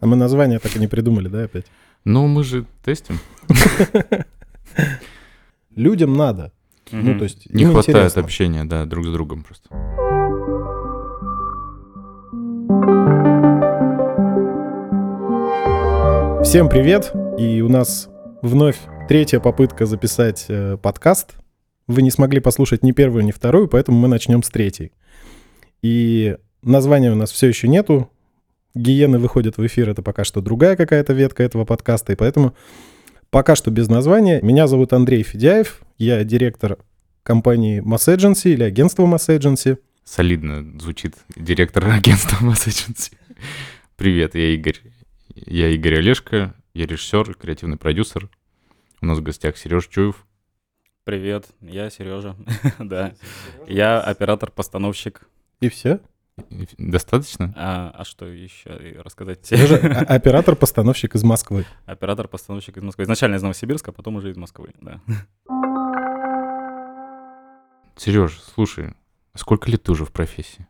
А мы название так и не придумали, да, опять? Ну, мы же тестим. Людям надо. Ну, то есть Не хватает общения, да, друг с другом просто. Всем привет! И у нас вновь третья попытка записать э, подкаст. Вы не смогли послушать ни первую, ни вторую, поэтому мы начнем с третьей. И названия у нас все еще нету. Гиены выходят в эфир, это пока что другая какая-то ветка этого подкаста, и поэтому пока что без названия. Меня зовут Андрей Федяев, я директор компании Mass Agency или агентства Mass Agency. Солидно звучит директор агентства Mass Agency. Привет, я Игорь. Я Игорь Олешко, я режиссер, креативный продюсер. У нас в гостях Сереж Чуев. Привет, я Сережа. да. Я оператор-постановщик. И все. Достаточно? А, а что еще рассказать? Сережа о- оператор-постановщик из Москвы. Оператор-постановщик из Москвы. Изначально из Новосибирска, а потом уже из Москвы, да. Сереж, слушай, а сколько лет ты уже в профессии?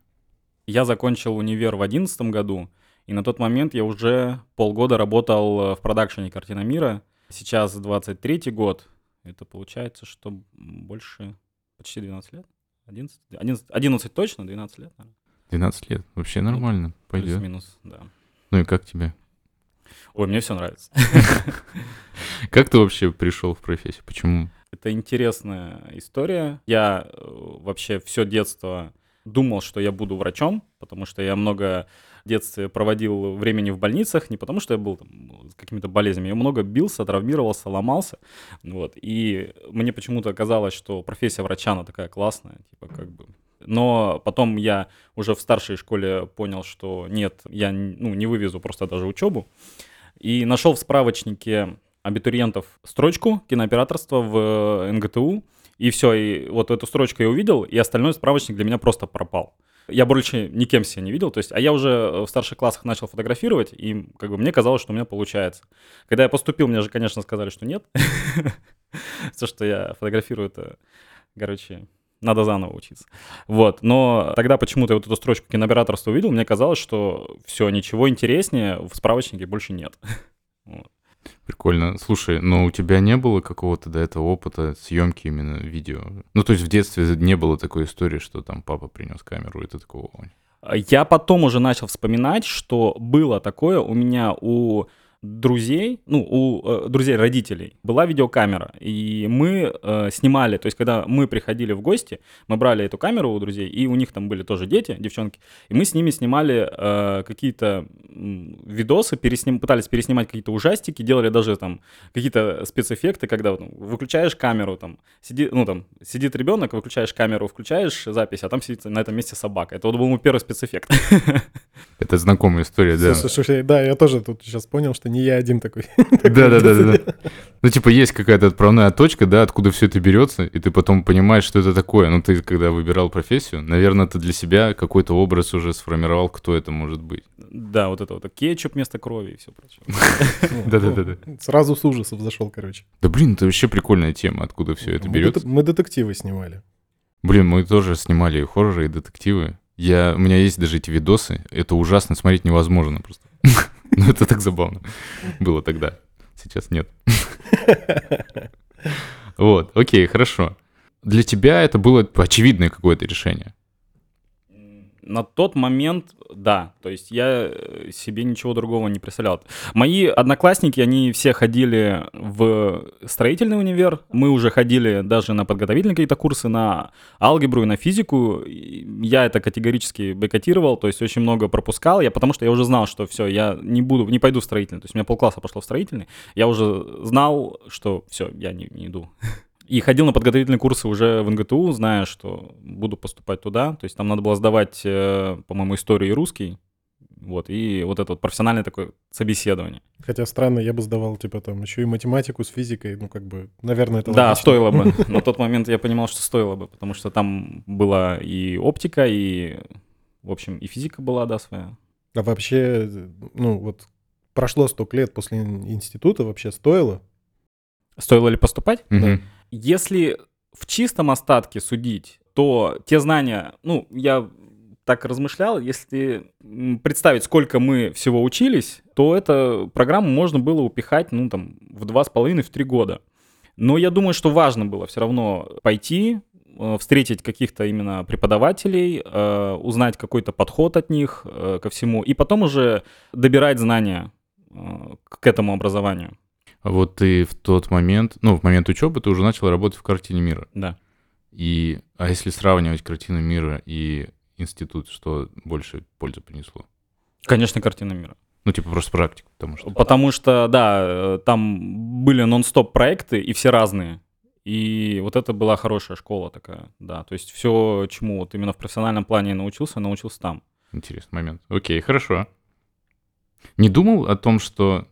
Я закончил универ в одиннадцатом году, и на тот момент я уже полгода работал э, в продакшене «Картина мира». Сейчас 23-й год. Это получается, что больше почти 12 лет. 11, 11, 11 точно, 12 лет, наверное. 12 лет. Вообще нормально, пойдет. Плюс-минус, да. Ну и как тебе? Ой, мне все нравится. Как ты вообще пришел в профессию? Почему? Это интересная история. Я э, вообще все детство думал, что я буду врачом, потому что я много в детстве проводил времени в больницах, не потому что я был там, с какими-то болезнями, я много бился, травмировался, ломался, вот, и мне почему-то казалось, что профессия врача, она такая классная, типа как бы... Но потом я уже в старшей школе понял, что нет, я ну, не вывезу просто даже учебу, и нашел в справочнике абитуриентов строчку кинооператорства в э, МГТУ, и все, и вот эту строчку я увидел, и остальной справочник для меня просто пропал. Я больше никем себя не видел, то есть, а я уже в старших классах начал фотографировать, и как бы мне казалось, что у меня получается. Когда я поступил, мне же, конечно, сказали, что нет. Все, что я фотографирую, это, короче, надо заново учиться. Вот, но тогда почему-то вот эту строчку кинооператорства увидел, мне казалось, что все, ничего интереснее в справочнике больше нет. Вот. Прикольно. Слушай, но у тебя не было какого-то до этого опыта съемки именно видео? Ну, то есть в детстве не было такой истории, что там папа принес камеру, и ты такого... Я потом уже начал вспоминать, что было такое у меня у друзей, ну, у э, друзей родителей была видеокамера, и мы э, снимали, то есть когда мы приходили в гости, мы брали эту камеру у друзей, и у них там были тоже дети, девчонки, и мы с ними снимали э, какие-то видосы, пересним, пытались переснимать какие-то ужастики, делали даже там какие-то спецэффекты, когда ну, выключаешь камеру, там, сиди, ну, там, сидит ребенок, выключаешь камеру, включаешь запись, а там сидит на этом месте собака. Это вот был мой первый спецэффект. Это знакомая история, да. Слушай, да, я тоже тут сейчас понял, что не я один такой. Да, да, да, да, да. Ну, типа, есть какая-то отправная точка, да, откуда все это берется, и ты потом понимаешь, что это такое. Ну, ты, когда выбирал профессию, наверное, ты для себя какой-то образ уже сформировал, кто это может быть. Да, вот это вот кетчуп вместо крови и все прочее. Да-да-да-да. Сразу с ужасов зашел, короче. Да, блин, это вообще прикольная тема, откуда все это берется. Мы детективы снимали. Блин, мы тоже снимали и хорроры, и детективы. Я, у меня есть даже эти видосы. Это ужасно, смотреть невозможно просто. Ну, это так забавно. Было тогда. Сейчас нет. Вот, окей, хорошо. Для тебя это было очевидное какое-то решение. На тот момент, да, то есть я э, себе ничего другого не представлял. Мои одноклассники, они все ходили в строительный универ, мы уже ходили даже на подготовительные какие-то курсы, на алгебру и на физику. Я это категорически бойкотировал, то есть очень много пропускал, я, потому что я уже знал, что все, я не буду, не пойду в строительный, то есть у меня полкласса пошло в строительный, я уже знал, что все, я не, не иду. И ходил на подготовительные курсы уже в НГТУ, зная, что буду поступать туда. То есть там надо было сдавать, э, по-моему, историю и русский. Вот, и вот это вот профессиональное такое собеседование. Хотя странно, я бы сдавал, типа, там, еще и математику с физикой, ну, как бы, наверное, это да, логично. стоило бы. На тот момент я понимал, что стоило бы, потому что там была и оптика, и, в общем, и физика была, да, своя. А вообще, ну, вот прошло столько лет после института, вообще стоило? Стоило ли поступать? Мгм. Если в чистом остатке судить, то те знания, ну, я так размышлял, если представить, сколько мы всего учились, то эту программу можно было упихать, ну, там, в два с половиной, в три года. Но я думаю, что важно было все равно пойти, э, встретить каких-то именно преподавателей, э, узнать какой-то подход от них э, ко всему, и потом уже добирать знания к этому образованию. Вот ты в тот момент, ну, в момент учебы ты уже начал работать в картине мира. Да. И, а если сравнивать картину мира и институт, что больше пользы принесло? Конечно, картина мира. Ну, типа просто практика, потому что... Потому что, да, э, там были нон-стоп проекты, и все разные. И вот это была хорошая школа такая, да. То есть все, чему вот именно в профессиональном плане научился, научился там. Интересный момент. Окей, хорошо. Не думал о том, что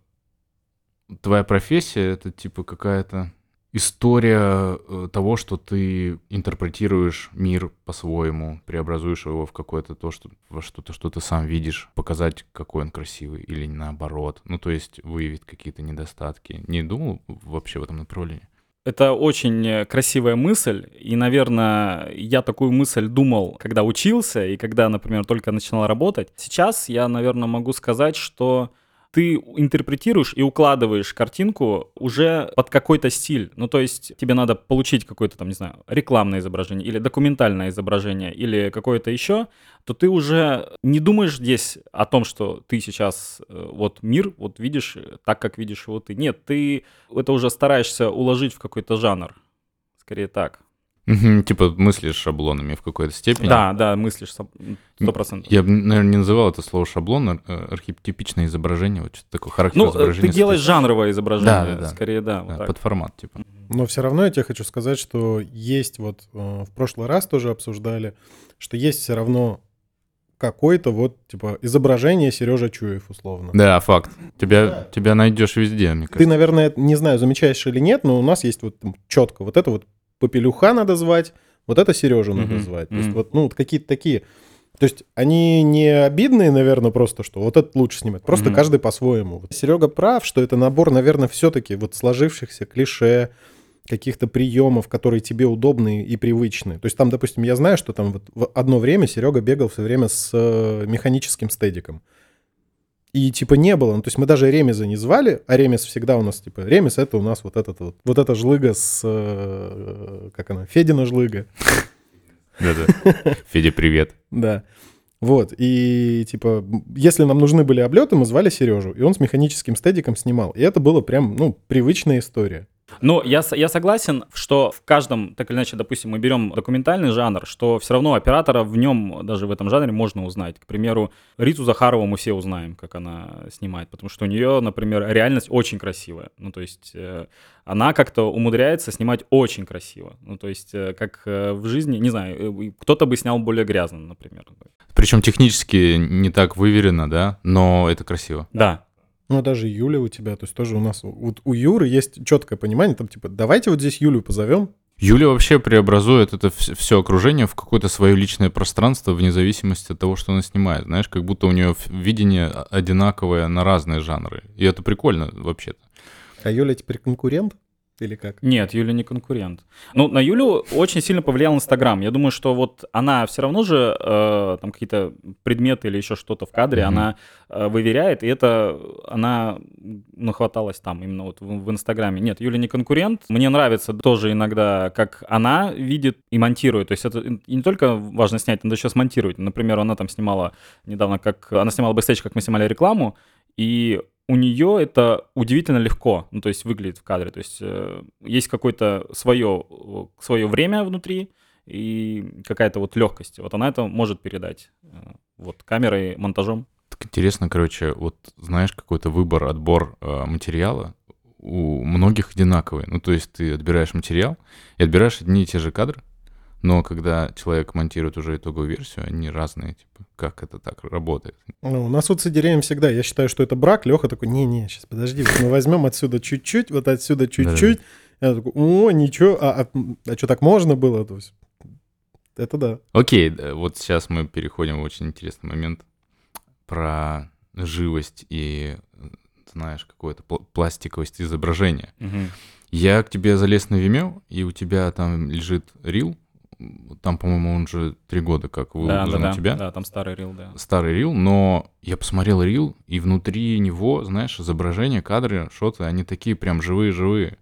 твоя профессия — это типа какая-то история э, того, что ты интерпретируешь мир по-своему, преобразуешь его в какое-то то, что, во что-то, что ты сам видишь, показать, какой он красивый, или наоборот. Ну, то есть выявить какие-то недостатки. Не думал вообще в этом направлении? Это очень э, красивая мысль, и, наверное, я такую мысль думал, когда учился и когда, например, только начинал работать. Сейчас я, наверное, могу сказать, что ты интерпретируешь и укладываешь картинку уже под какой-то стиль. Ну, то есть тебе надо получить какое-то там, не знаю, рекламное изображение или документальное изображение или какое-то еще, то ты уже не думаешь здесь о том, что ты сейчас э, вот мир вот видишь э, так, как видишь его ты. Нет, ты это уже стараешься уложить в какой-то жанр. Скорее так. Типа мыслишь шаблонами в какой-то степени. Да, да, мыслишь сто процентов. Я бы, наверное, не называл это слово шаблон, ар- э, архетипичное изображение, вот что-то такое характер Ну, э, изображения. ты делаешь жанровое изображение, Да, да, да. скорее, да, Да, вот так. под формат, типа. Но все равно я тебе хочу сказать, что есть вот э, в прошлый раз тоже обсуждали, что есть все равно какое-то вот типа изображение Сережа Чуев условно. Да, факт. Тебя, тебя найдешь везде, мне Ты, кажется. наверное, не знаю, замечаешь или нет, но у нас есть вот четко вот это вот Попелюха надо звать, вот это Сережу надо Мгм, звать. То есть вот, ну, вот какие-то такие... То есть они не обидные, наверное, просто, что вот это лучше снимать. Просто Мгм. каждый по-своему. Вот Серега прав, что это набор, наверное, все-таки вот сложившихся клише, каких-то приемов, которые тебе удобны и привычны. То есть там, допустим, я знаю, что там вот в одно время Серега бегал все время с э, механическим стедиком. И типа не было. Ну, то есть мы даже Ремеза не звали, а Ремес всегда у нас, типа, Ремес это у нас вот этот вот, вот эта жлыга с, э, как она, Федина жлыга. Да-да. Федя, привет. Да. Вот, и типа, если нам нужны были облеты, мы звали Сережу, и он с механическим стедиком снимал. И это было прям, ну, привычная история. Ну, я, я согласен, что в каждом, так или иначе, допустим, мы берем документальный жанр, что все равно оператора в нем, даже в этом жанре, можно узнать. К примеру, Риту Захарову мы все узнаем, как она снимает, потому что у нее, например, реальность очень красивая. Ну, то есть э, она как-то умудряется снимать очень красиво. Ну, то есть э, как э, в жизни, не знаю, э, кто-то бы снял более грязно, например. Причем технически не так выверено, да, но это красиво. Да, Ну, а даже Юля у тебя, то есть тоже у нас, вот у Юры есть четкое понимание, там типа, давайте вот здесь Юлю позовем, Юля вообще преобразует это все окружение в какое-то свое личное пространство вне зависимости от того, что она снимает. Знаешь, как будто у нее видение одинаковое на разные жанры. И это прикольно вообще-то. а Юля теперь конкурент или как? Нет, Юля не конкурент. Ну, на Юлю очень сильно повлиял Инстаграм. Я думаю, что вот она все равно же э, там какие-то предметы или еще что-то в кадре, Мгм. она э, выверяет, и это она нахваталась там именно вот в, в Инстаграме. Нет, Юля не конкурент. Мне нравится тоже иногда, как она видит и монтирует. То есть это не только важно снять, надо еще смонтировать. Например, она там снимала недавно, как она снимала бэкстейдж, как мы снимали рекламу, и у нее это удивительно легко, ну, то есть выглядит в кадре. То есть э, есть какое-то свое, э, свое время внутри и какая-то вот легкость. Вот она это может передать э, вот камерой, монтажом. Так интересно, короче, вот знаешь, какой-то выбор, отбор э, материала у многих одинаковый. Ну, то есть ты отбираешь материал и отбираешь одни и те же кадры, но когда человек монтирует уже итоговую версию, они разные, типа, как это так работает. Ну, у нас вот с Адереем всегда, я считаю, что это брак. Леха такой, не-не, сейчас подожди, вот мы возьмем отсюда чуть-чуть, вот отсюда чуть-чуть. Я такой, о, ничего, а, а, что, так можно было? То есть, это да. Окей, вот сейчас мы переходим в очень интересный момент про живость и, знаешь, какую-то пл- пластиковость изображения. Я к тебе залез на Vimeo, и у тебя там лежит рил там, по-моему, он же три года как выложен да, у да, тебя. да, там старый рил, да. Старый рил, но я посмотрел рил, и внутри него, знаешь, изображения, кадры, шоты, они такие прям живые-живые.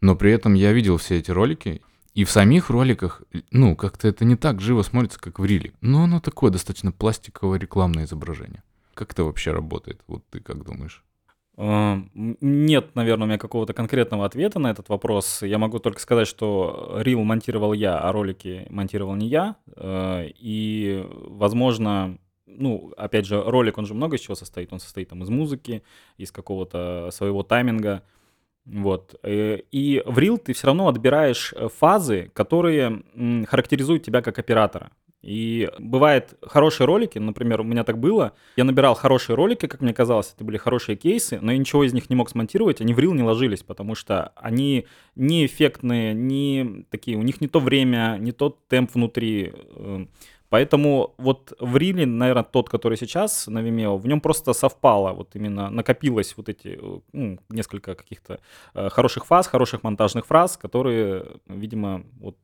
Но при этом я видел все эти ролики, и в самих роликах, ну, как-то это не так живо смотрится, как в риле. Но оно такое достаточно пластиковое рекламное изображение. Как это вообще работает? Вот ты как думаешь? Э, Нет, наверное, у меня какого-то конкретного ответа на этот вопрос. Я могу только сказать, что рил монтировал я, а ролики монтировал не я. Э, И, возможно, ну, опять же, ролик, он же много из чего состоит. Он состоит там из музыки, из какого-то своего тайминга. Вот. Э, И в рил ты все равно отбираешь фазы, которые характеризуют тебя как оператора. И бывают хорошие ролики, например, у меня так было. Я набирал хорошие ролики, как мне казалось, это были хорошие кейсы, но я ничего из них не мог смонтировать, они в рил не ложились, потому что они не эффектные, не такие, у них не то время, не тот темп внутри. э, Поэтому вот в риле, наверное, тот, который сейчас на Vimeo, в нем просто совпало, вот именно накопилось вот эти э, ну, несколько каких-то э, хороших фаз, хороших монтажных фраз, которые, видимо, вот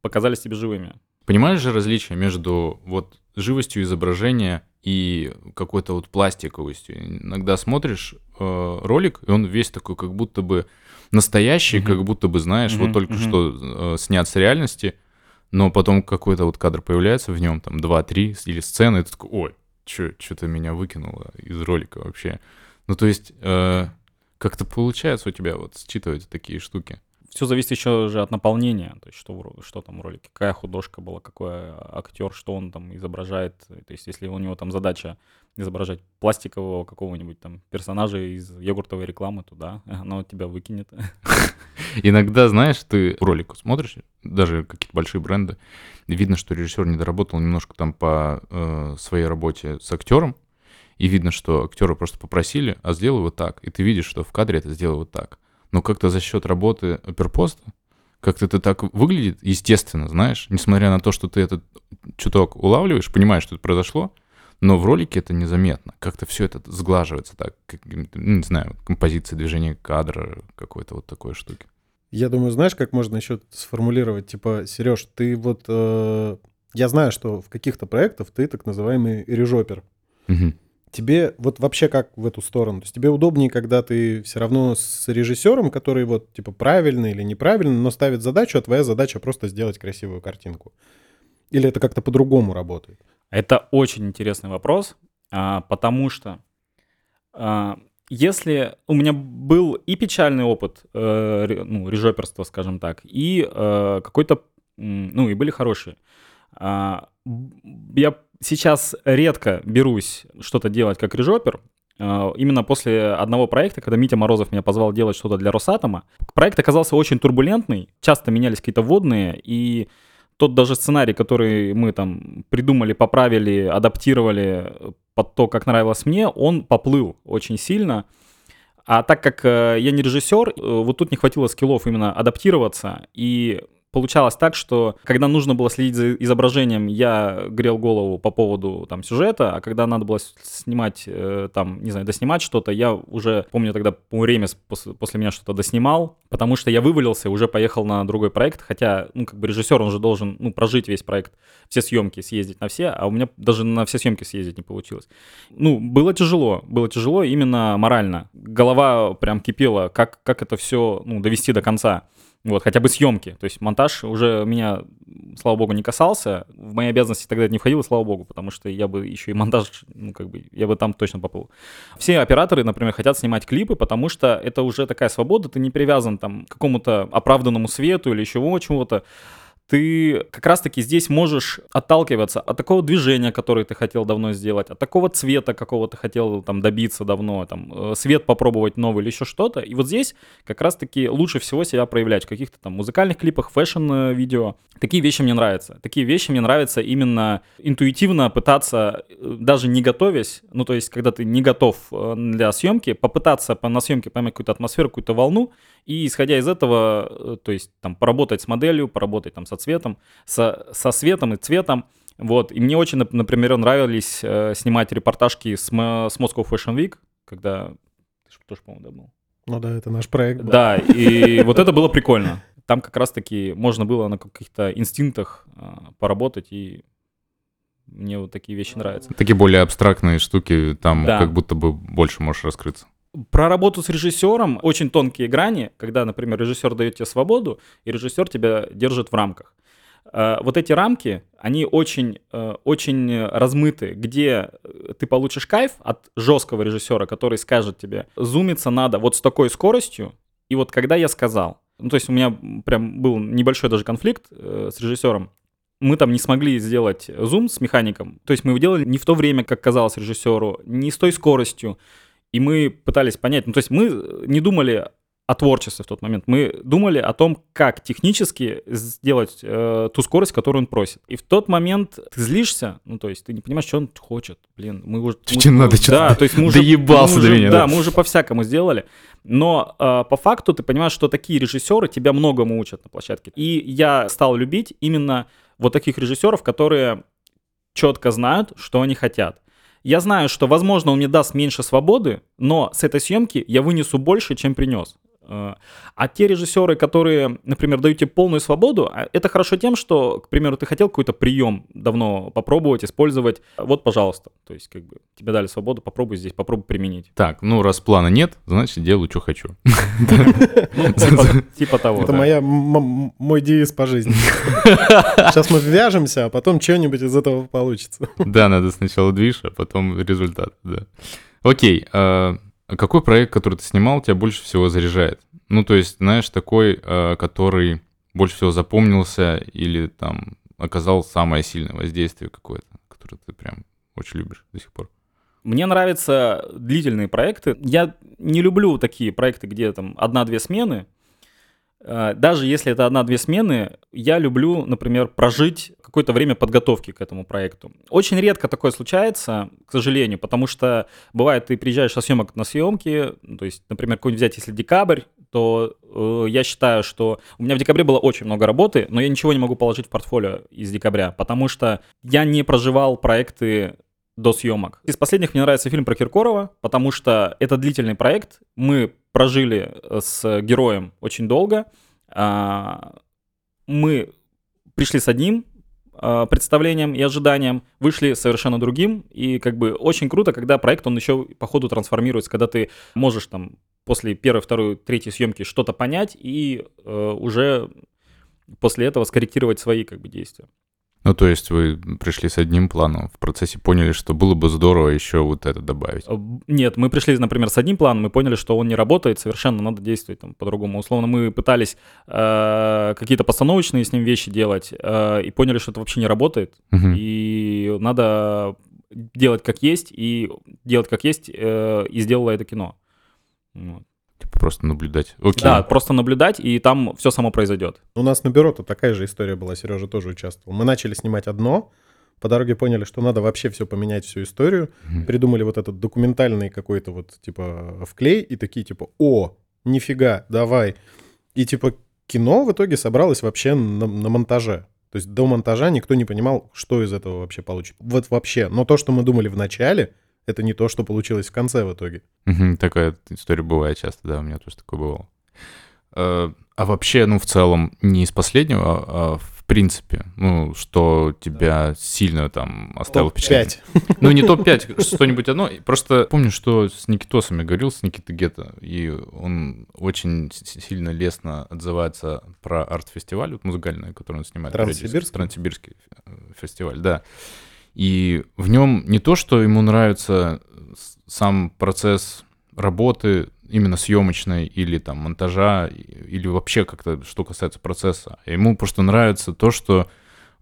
показались тебе живыми. Понимаешь же различие между вот живостью изображения и какой-то вот пластиковостью? Иногда смотришь э, ролик, и он весь такой, как будто бы настоящий, Мгм. как будто бы, знаешь, Мгм, вот только мгм. что э, снят с реальности, но потом какой-то вот кадр появляется в нем, там, два-три или сцены, и ты такой, ой, что-то меня выкинуло из ролика вообще. Ну, то есть, э, как-то получается у тебя вот считывать такие штуки. Все зависит еще же от наполнения, то есть что, что там в ролике, какая художка была, какой актер, что он там изображает. То есть если у него там задача изображать пластикового какого-нибудь там персонажа из йогуртовой рекламы, то да, оно тебя выкинет. Иногда, знаешь, ты ролик смотришь, даже какие-то большие бренды, видно, что режиссер не доработал немножко там по э, своей работе с актером, и видно, что актера просто попросили, а сделай вот так. И ты видишь, что в кадре это сделай вот так. Но как-то за счет работы оперпоста, как-то это так выглядит, естественно, знаешь, несмотря на то, что ты этот чуток улавливаешь, понимаешь, что это произошло, но в ролике это незаметно. Как-то все это сглаживается так, каким-то, ну, не знаю, композиция движения кадра, какой-то вот такой штуки. Я думаю, знаешь, как можно еще сформулировать? Типа, Сереж, ты вот... э, я знаю, что в каких-то проектах ты так называемый режопер. Мгм. Тебе вот вообще как в эту сторону? То есть тебе удобнее, когда ты все равно с режиссером, который вот типа правильно или неправильно, но ставит задачу, а твоя задача просто сделать красивую картинку? Или это как-то по-другому работает? Это очень интересный вопрос, а, потому что а, если у меня был и печальный опыт, э, ну, режоперства, скажем так, и э, какой-то, ну, и были хорошие. А, Я сейчас редко берусь что-то делать как режопер, а, именно после одного проекта, когда Митя Морозов меня позвал делать что-то для Росатома. Проект оказался очень турбулентный, часто менялись какие-то водные, и тот даже сценарий, который мы там придумали, поправили, адаптировали под то, как нравилось мне, он поплыл очень сильно. А так как э, я не режиссер, э, вот тут не хватило скиллов именно адаптироваться. И получалось так, что когда нужно было следить за изображением, я грел голову по поводу там сюжета, а когда надо было снимать, э, там, не знаю, доснимать что-то, я уже, помню тогда Ремес после, после меня что-то доснимал, потому что я вывалился и уже поехал на другой проект, хотя, ну, как бы режиссер, он же должен, ну, прожить весь проект, все съемки, съездить на все, а у меня даже на все съемки съездить не получилось. Ну, было тяжело, было тяжело именно морально. Голова прям кипела, как, как это все, ну, довести до конца. Вот, хотя бы съемки. То есть монтаж уже меня, слава богу, не касался. В мои обязанности тогда это не входило, слава богу, потому что я бы еще и монтаж, ну, как бы, я бы там точно поплыл. Все операторы, например, хотят снимать клипы, потому что это уже такая свобода, ты не привязан там к какому-то оправданному свету или еще чего-то ты как раз-таки здесь можешь отталкиваться от такого движения, которое ты хотел давно сделать, от такого цвета, какого ты хотел там добиться давно, там э, свет попробовать новый или еще что-то. И вот здесь как раз-таки лучше всего себя проявлять в каких-то там музыкальных клипах, фэшн-видео. Такие вещи мне нравятся. Такие вещи мне нравятся именно интуитивно пытаться, э, даже не готовясь, ну то есть когда ты не готов э, для съемки, попытаться по- на съемке поймать какую-то атмосферу, какую-то волну, и исходя из этого, э, то есть там поработать с моделью, поработать там со цветом, со, со светом и цветом. Вот. И мне очень, нап- например, нравились э, снимать репортажки с, Мо- с Moscow Fashion Week, когда... Ты же тоже, по-моему, да, был? Ну да, это наш проект. Да, и вот это было прикольно. там как раз-таки можно было на каких-то инстинктах а, поработать, и мне вот такие вещи нравятся. Такие более абстрактные штуки, там Да. как будто бы больше можешь раскрыться. Про работу с режиссером очень тонкие грани, когда, например, режиссер дает тебе свободу, и режиссер тебя держит в рамках. Э, Вот эти рамки, они очень, э, очень размыты, где э, ты получишь кайф от жесткого режиссера, который скажет тебе, зумиться надо вот с такой скоростью, и вот когда я сказал. Ну, то есть у меня прям был небольшой даже конфликт э, с режиссером. Мы там не смогли сделать зум с механиком. То есть мы его делали не в то время, как казалось режиссеру, не с той скоростью. И мы пытались понять, ну то есть мы не думали о творчестве в тот момент, мы думали о том, как технически сделать э, ту скорость, которую он просит. И в тот момент ты злишься, ну то есть ты не понимаешь, что он хочет. Блин, мы уже... мы- Тебе надо что-то Да, то есть мы уже... доебался мы до уже- меня, Да, да. мы уже по-всякому сделали. Но э, по факту ты понимаешь, что такие режиссеры тебя многому учат на площадке. И я стал любить именно вот таких режиссеров, которые четко знают, что они хотят. Я знаю, что, возможно, он мне даст меньше свободы, но с этой съемки я вынесу больше, чем принес. Э, А те режиссеры, которые, например, дают тебе полную свободу, а это хорошо тем, что, к примеру, ты хотел какой-то прием давно попробовать, использовать. Вот, пожалуйста. То есть, как бы, тебе дали свободу, попробуй здесь, попробуй применить. Так, ну раз плана нет, значит делаю, что хочу. Ну, типа, типа того. Это моя, мой девиз по жизни. Сейчас мы вяжемся, а потом что-нибудь из этого получится. Да, надо сначала движ, а потом результат, да. Окей, а какой проект, который ты снимал, тебя больше всего заряжает? Ну, то есть, знаешь, такой, а, который больше всего запомнился или там оказал самое сильное воздействие какое-то, которое ты прям очень любишь до сих пор? Мне нравятся длительные проекты. Я не люблю такие проекты, где там одна-две смены. Э, Даже если это одна-две смены, я люблю, например, прожить какое-то время подготовки к этому проекту. Очень редко такое случается, к сожалению, потому что бывает, ты приезжаешь со съемок на съемки, ну, то есть, например, какой-нибудь взять, если декабрь, то э, я считаю, что у меня в декабре было очень много работы, но я ничего не могу положить в портфолио из декабря, потому что я не проживал проекты до съемок. Из последних мне нравится фильм про Киркорова, потому что это длительный проект. Мы прожили э, с героем очень долго. А, Мы пришли с одним а, представлением и ожиданием, вышли совершенно другим. И как бы очень круто, когда проект, он еще по ходу трансформируется, когда ты можешь там после первой, второй, третьей съемки что-то понять и э, уже после этого скорректировать свои как бы действия. Ну, то есть вы пришли с одним планом, в процессе поняли, что было бы здорово еще вот это добавить. Э, Нет, мы пришли, например, с одним планом, мы поняли, что он не работает, совершенно надо действовать там по-другому. Условно, мы пытались э, какие-то постановочные с ним вещи делать э, и поняли, что это вообще не работает. Мгм. И надо делать как есть, и делать как есть, э, и сделала это кино. Вот. Типа просто наблюдать. Окей. Да, просто наблюдать, и там все само произойдет. У нас на бюро-то такая же история была, Сережа тоже участвовал. Мы начали снимать одно, по дороге поняли, что надо вообще все поменять, всю историю. Мгм. Придумали вот этот документальный какой-то вот, типа, вклей, и такие, типа, о, нифига, давай. И, типа, кино в итоге собралось вообще на, на монтаже. То есть до монтажа никто не понимал, что из этого вообще получится. Вот вообще. Но то, что мы думали в начале, это не то, что получилось в конце в итоге. Такая история бывает часто, да, у меня тоже такое бывало. Э, А вообще, ну, в целом, не из последнего, а в принципе, ну, что тебя сильно там оставило впечатление. Топ-5. Ну, не топ-5, что-нибудь одно. Просто помню, что с Никитосом я говорил, с Никитой Гетто, и он очень сильно лестно отзывается про арт-фестиваль, вот музыкальный, который он снимает. Транссибирский? Транссибирский э, фестиваль, да. И в нем не то, что ему нравится сам процесс работы, именно съемочной или там монтажа, или вообще как-то, что касается процесса. А Ему просто нравится то, что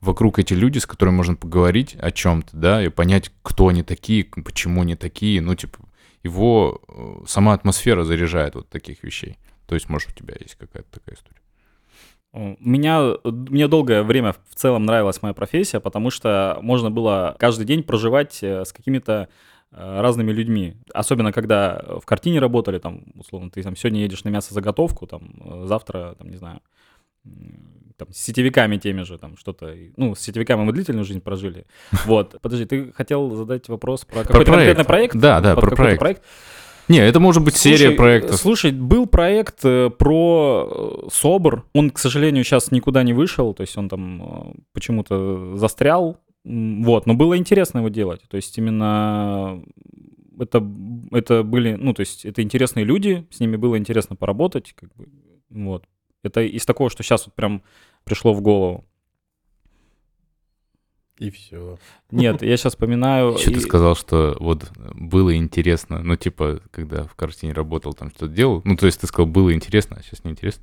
вокруг эти люди, с которыми можно поговорить о чем-то, да, и понять, кто они такие, почему они такие, ну, типа, его э, сама атмосфера заряжает вот таких вещей. То есть, может, у тебя есть какая-то такая история. Меня, мне долгое время в целом нравилась моя профессия, потому что можно было каждый день проживать э, с какими-то э, разными людьми. Особенно, когда в картине работали, там, условно, ты там сегодня едешь на мясозаготовку, там, э, завтра, там, не знаю, там, с сетевиками теми же, там, что-то, ну, с сетевиками мы длительную жизнь прожили. Вот. Подожди, ты хотел задать вопрос про какой-то проект. конкретный проект? Да, да, про какой-то проект. Не, это может быть серия Слушай, проектов. Слушай, был проект э, про э, СОБР. Он, к сожалению, сейчас никуда не вышел. То есть он там э, почему-то застрял. Вот, но было интересно его делать. То есть именно это, это были, ну, то есть это интересные люди, с ними было интересно поработать. Как бы, вот. Это из такого, что сейчас вот прям пришло в голову. И все. Нет, я сейчас вспоминаю... Еще ты и- сказал, что вот было интересно, ну, типа, когда в картине работал, там что-то делал. Ну, то есть ты сказал, было интересно, а сейчас неинтересно.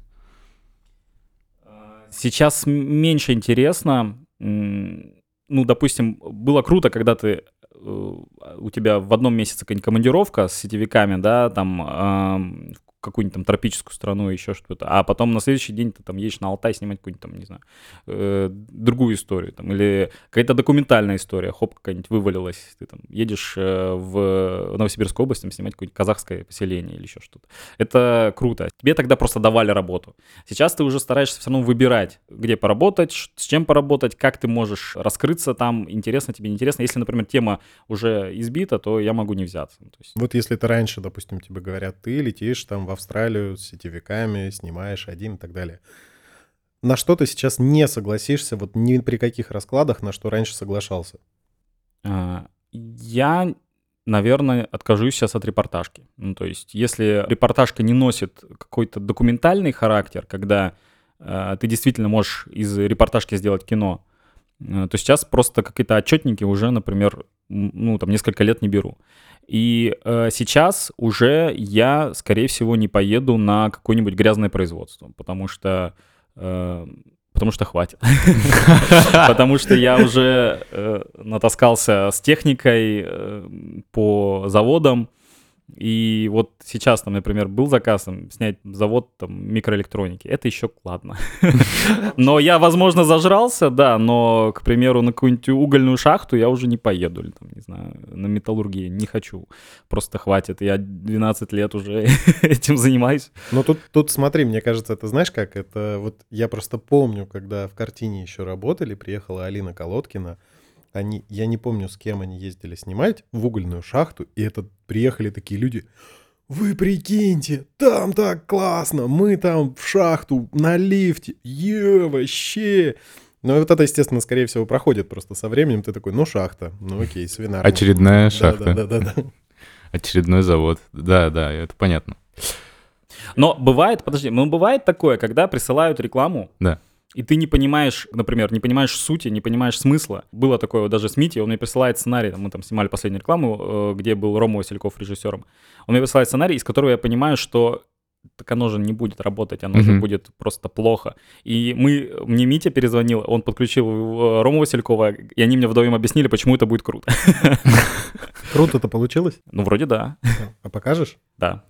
Сейчас м- меньше интересно. Ну, допустим, было круто, когда ты э, у тебя в одном месяце какая-нибудь командировка с сетевиками, да, там ам, в какую-нибудь там тропическую страну, еще что-то, а потом на следующий день ты там едешь на Алтай снимать какую-нибудь там, не знаю, э, другую историю, там, или какая-то документальная история, хоп, какая-нибудь вывалилась, ты там едешь э, в Новосибирскую область там, снимать какое-нибудь казахское поселение или еще что-то. Это круто. Тебе тогда просто давали работу. Сейчас ты уже стараешься все равно выбирать, где поработать, с чем поработать, как ты можешь раскрыться там, интересно тебе, неинтересно. Если, например, тема уже избита, то я могу не взяться. Ну, есть, Вот если ты раньше, допустим, тебе говорят, ты летишь там в Австралию с сетевиками, снимаешь один и так далее. На что ты сейчас не согласишься, вот ни при каких раскладах, на что раньше соглашался? а, я, наверное, откажусь сейчас от репортажки. Ну, то есть, если репортажка не носит какой-то документальный характер, когда э, ты действительно можешь из репортажки сделать кино, э, то сейчас просто какие-то отчетники уже, например, ну, там, несколько лет не беру. И э, сейчас уже я, скорее всего, не поеду на какое-нибудь грязное производство, потому что... э, Потому что хватит. Потому что я уже э, натаскался с техникой э, по заводам. И вот сейчас, там, например, был заказ там, снять завод там, микроэлектроники. Это еще ладно. Но я, возможно, зажрался, да, но, к примеру, на какую-нибудь угольную шахту я уже не поеду. Или, там, не знаю, на металлургии не хочу. Просто хватит. Я 12 лет уже этим занимаюсь. Ну тут, тут смотри, мне кажется, это знаешь как? Это вот я просто помню, когда в картине еще работали, приехала Алина Колодкина, они, я не помню, с кем они ездили снимать, в угольную шахту, и это приехали такие люди, вы прикиньте, там так классно, мы там в шахту на лифте, е, вообще. Ну, вот это, естественно, скорее всего, проходит просто со временем. Ты такой, ну, шахта, ну, окей, свинарник. Очередная шахта. Да, да, да, да. Очередной завод. Да, да, это понятно. Но бывает, подожди, ну бывает такое, когда присылают рекламу, Да. И ты не понимаешь, например, не понимаешь сути, не понимаешь смысла. Было такое вот даже с Мити, он мне присылает сценарий, мы там снимали последнюю рекламу, э, где был Рома Васильков режиссером. Он мне присылает сценарий, из которого я понимаю, что так оно же не будет работать, оно же Мгм. будет просто плохо. И мы, мне Митя перезвонил, он подключил э, Рому Василькова, и они мне вдвоем объяснили, почему это будет круто. Круто-то получилось? Ну, вроде да, А покажешь? да.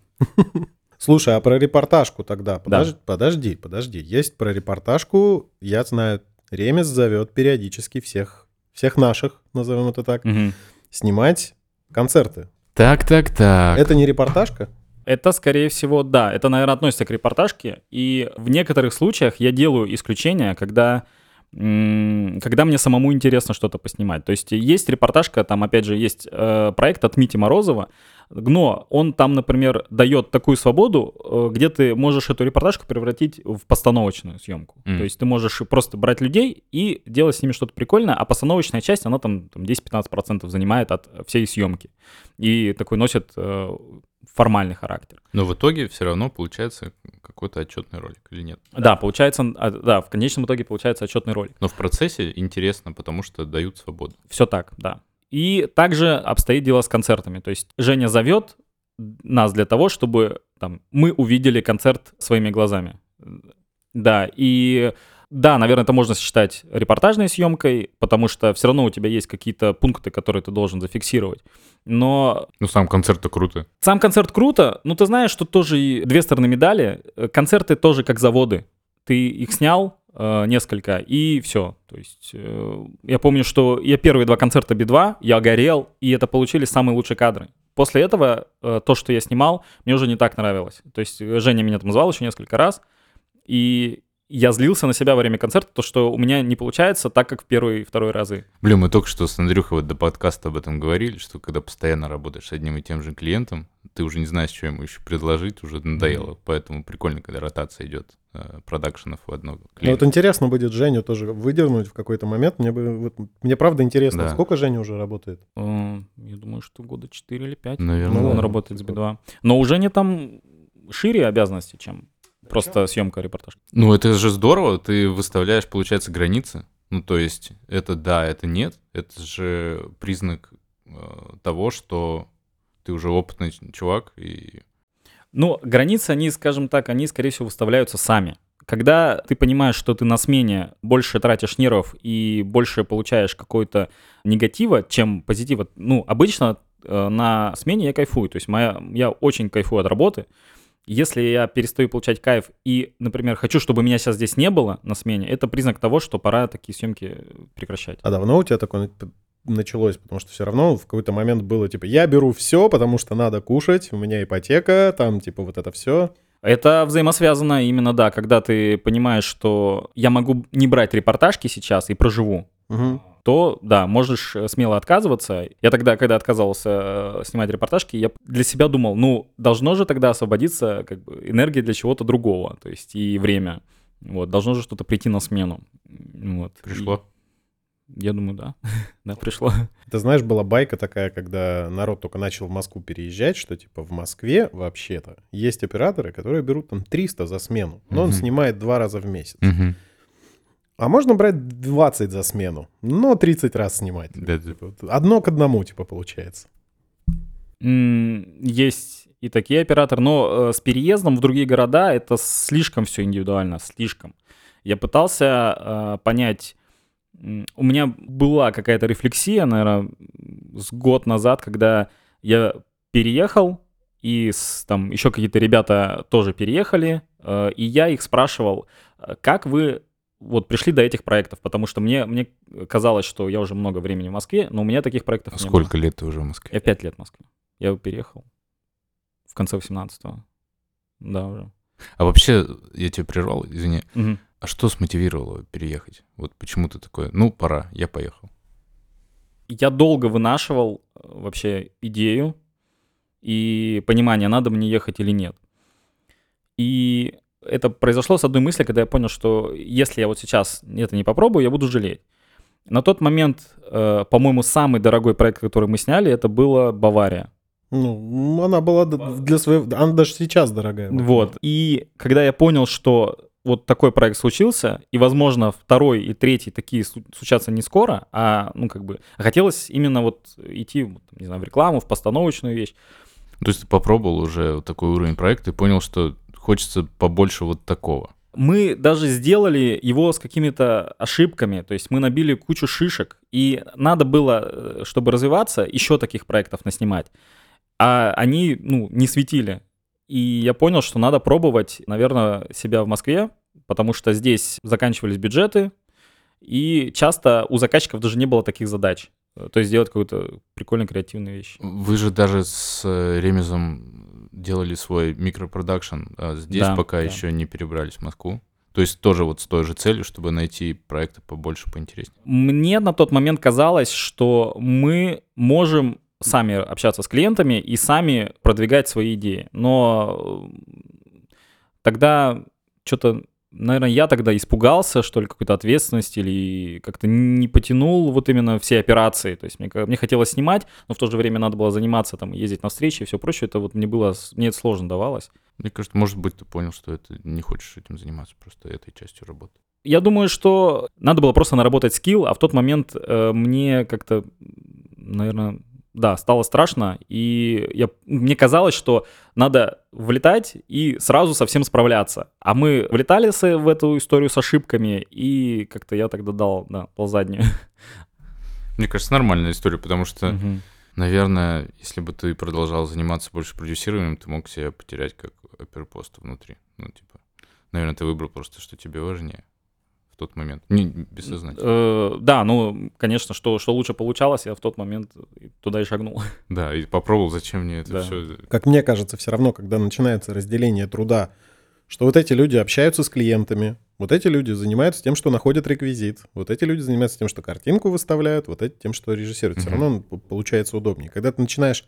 Слушай, а про репортажку тогда? Подожди, подожди, подожди. Есть про репортажку, я знаю, Ремес зовет периодически всех, всех наших, назовем это так, Мгм. снимать концерты. Так, так, так. Это не репортажка? Это, скорее всего, да. Это, наверное, относится к репортажке. И в некоторых случаях я делаю исключения, когда, когда мне самому интересно что-то поснимать. То есть есть репортажка, там, опять же, есть э, проект от Мити Морозова, но он там, например, дает такую свободу, э, где ты можешь эту репортажку превратить в постановочную съемку. Мгм. То есть ты можешь просто брать людей и делать с ними что-то прикольное, а постановочная часть, она там, там 10-15% занимает от всей съемки. И такой носит э, формальный характер. Но в итоге все равно получается какой-то отчетный ролик или нет. Да, получается, а, да, в конечном итоге получается отчетный ролик. Но в процессе интересно, потому что дают свободу. Все так, да. И также обстоит дело с концертами. То есть Женя зовет нас для того, чтобы там, мы увидели концерт своими глазами. Да, и да, наверное, это можно считать репортажной съемкой, потому что все равно у тебя есть какие-то пункты, которые ты должен зафиксировать. Но Ну, сам концерт-то круто. Сам концерт круто, но ты знаешь, что тоже и две стороны медали. Концерты тоже как заводы. Ты их снял несколько, и все. То есть э, я помню, что я первые два концерта Би-2, я горел, и это получили самые лучшие кадры. После этого э, то, что я снимал, мне уже не так нравилось. То есть э, Женя меня там звал еще несколько раз, и я злился на себя во время концерта, то, что у меня не получается так, как в первый и второй разы. Блин, мы только что с Андрюхой вот до подкаста об этом говорили, что когда постоянно работаешь с одним и тем же клиентом, ты уже не знаешь, что ему еще предложить, уже надоело. Mm-hmm. Поэтому прикольно, когда ротация идет э, продакшенов в одно клиента. Ну, вот интересно будет Женю тоже выдернуть в какой-то момент. Мне, бы, вот, мне правда интересно, да. сколько Женя уже работает? Uh, я думаю, что года 4 или 5. Наверное. Ну, он да. работает с B2. Но у Жени там шире обязанности, чем Просто съемка репортаж. Ну, это же здорово, ты выставляешь, получается, границы. Ну, то есть, это да, это нет. Это же признак э, того, что ты уже опытный чувак и... Ну, границы, они, скажем так, они, скорее всего, выставляются сами. Когда ты понимаешь, что ты на смене больше тратишь нервов и больше получаешь какой-то негатива, чем позитива, ну, обычно э, на смене я кайфую. То есть моя, я очень кайфую от работы. Если я перестаю получать кайф и, например, хочу, чтобы меня сейчас здесь не было на смене, это признак того, что пора такие съемки прекращать. А давно у тебя такое началось? Потому что все равно в какой-то момент было типа, я беру все, потому что надо кушать, у меня ипотека, там типа вот это все. Это взаимосвязано именно, да, когда ты понимаешь, что я могу не брать репортажки сейчас и проживу. Угу то да, можешь э, смело отказываться. Я тогда, когда отказывался э, снимать репортажки, я для себя думал, ну, должно же тогда освободиться как бы, энергия для чего-то другого, то есть и время. Вот, должно же что-то прийти на смену. Вот. Пришло? Я думаю, да. да, пришло. Ты знаешь, была байка такая, когда народ только начал в Москву переезжать, что типа в Москве вообще-то есть операторы, которые берут там 300 за смену, но он снимает два раза в месяц. А можно брать 20 за смену, но 30 раз снимать. Да, типа, одно к одному, типа, получается. Есть и такие операторы, но э, с переездом в другие города это слишком все индивидуально, слишком. Я пытался э, понять, у меня была какая-то рефлексия, наверное, с год назад, когда я переехал, и с, там еще какие-то ребята тоже переехали, э, и я их спрашивал, «Э, как вы вот пришли до этих проектов, потому что мне, мне казалось, что я уже много времени в Москве, но у меня таких проектов а не сколько было. лет ты уже в Москве? Я пять лет в Москве. Я переехал в конце 18-го. Да, уже. А вообще, я тебя прервал, извини. Угу. А что смотивировало переехать? Вот почему ты такой, ну, пора, я поехал. Я долго вынашивал э, вообще идею и понимание, надо мне ехать или нет. И это произошло с одной мысли, когда я понял, что если я вот сейчас это не попробую, я буду жалеть. На тот момент, э, по-моему, самый дорогой проект, который мы сняли, это была Бавария. Ну, она была для своего... Она даже сейчас дорогая. Вот. И когда я понял, что вот такой проект случился, и, возможно, второй и третий такие случатся не скоро, а, ну, как бы, хотелось именно вот идти, не знаю, в рекламу, в постановочную вещь. То есть ты попробовал уже такой уровень проекта и понял, что хочется побольше вот такого. Мы даже сделали его с какими-то ошибками, то есть мы набили кучу шишек, и надо было, э, чтобы развиваться, еще таких проектов наснимать. А они, ну, не светили. И я понял, что надо пробовать, наверное, себя в Москве, потому что здесь заканчивались бюджеты, и часто у заказчиков даже не было таких задач. То есть сделать какую-то прикольную креативную вещь. Вы же даже с э, Ремезом делали свой микропродакшн, а здесь да, пока да. еще не перебрались в Москву. То есть тоже вот с той же целью, чтобы найти проекты побольше, поинтереснее. Мне на тот момент казалось, что мы можем сами общаться с клиентами и сами продвигать свои идеи. Но тогда что-то наверное, я тогда испугался, что ли, какой-то ответственности или как-то не потянул вот именно все операции. То есть мне, мне хотелось снимать, но в то же время надо было заниматься, там, ездить на встречи и все прочее. Это вот мне было, мне это сложно давалось. Мне кажется, может быть, ты понял, что это не хочешь этим заниматься, просто этой частью работы. Я думаю, что надо было просто наработать скилл, а в тот момент э, мне как-то, наверное, да, стало страшно, и я, мне казалось, что надо влетать и сразу со всем справляться. А мы влетали с, в эту историю с ошибками, и как-то я тогда дал, да, дал заднюю. Мне кажется, нормальная история, потому что, угу. наверное, если бы ты продолжал заниматься больше продюсированием, ты мог себя потерять как оперпост внутри. Ну, типа, наверное, ты выбрал просто, что тебе важнее в тот момент? Не, бессознательно. Э, да, ну, конечно, что, что лучше получалось, я в тот момент туда и шагнул. Да, и попробовал, зачем мне это да. все. Как мне кажется, все равно, когда начинается разделение труда, что вот эти люди общаются с клиентами, Вот эти люди занимаются тем, что находят реквизит. Вот эти люди занимаются тем, что картинку выставляют. Вот эти тем, что режиссируют. Все равно получается удобнее. Когда ты начинаешь...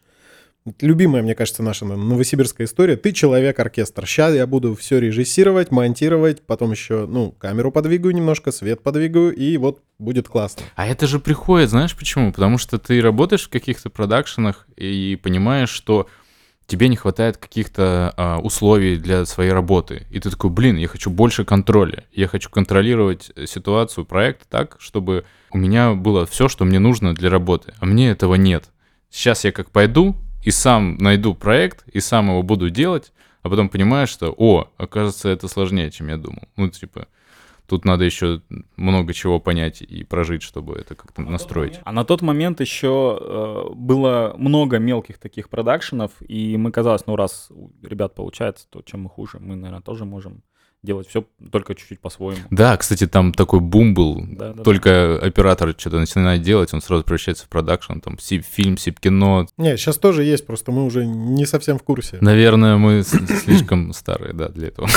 Любимая, мне кажется, наша новосибирская история. Ты человек-оркестр. Сейчас я буду все режиссировать, монтировать, потом еще, ну, камеру подвигаю немножко, свет подвигаю, и вот будет классно. А это же приходит, знаешь почему? Потому что ты работаешь в каких-то продакшенах и понимаешь, что тебе не хватает каких-то а, условий для своей работы. И ты такой, блин, я хочу больше контроля. Я хочу контролировать э, ситуацию, проект так, чтобы у меня было все, что мне нужно для работы. А мне этого нет. Сейчас я как пойду и сам найду проект, и сам его буду делать, а потом понимаешь, что, о, оказывается, это сложнее, чем я думал. Ну, типа, тут надо еще много чего понять и прожить, чтобы это как-то настроить. А на тот момент еще э, было много мелких таких продакшенов, и мы казалось, ну раз у ребят получается, то чем мы хуже, мы, наверное, тоже можем делать все только чуть-чуть по-своему. Да, кстати, там такой бум был. Да, да, Только оператор что-то начинает делать, он сразу превращается в продакшн, там, сип-фильм, сип-кино. Не, сейчас тоже есть, просто мы уже не совсем в курсе. Наверное, мы слишком старые, да, для этого.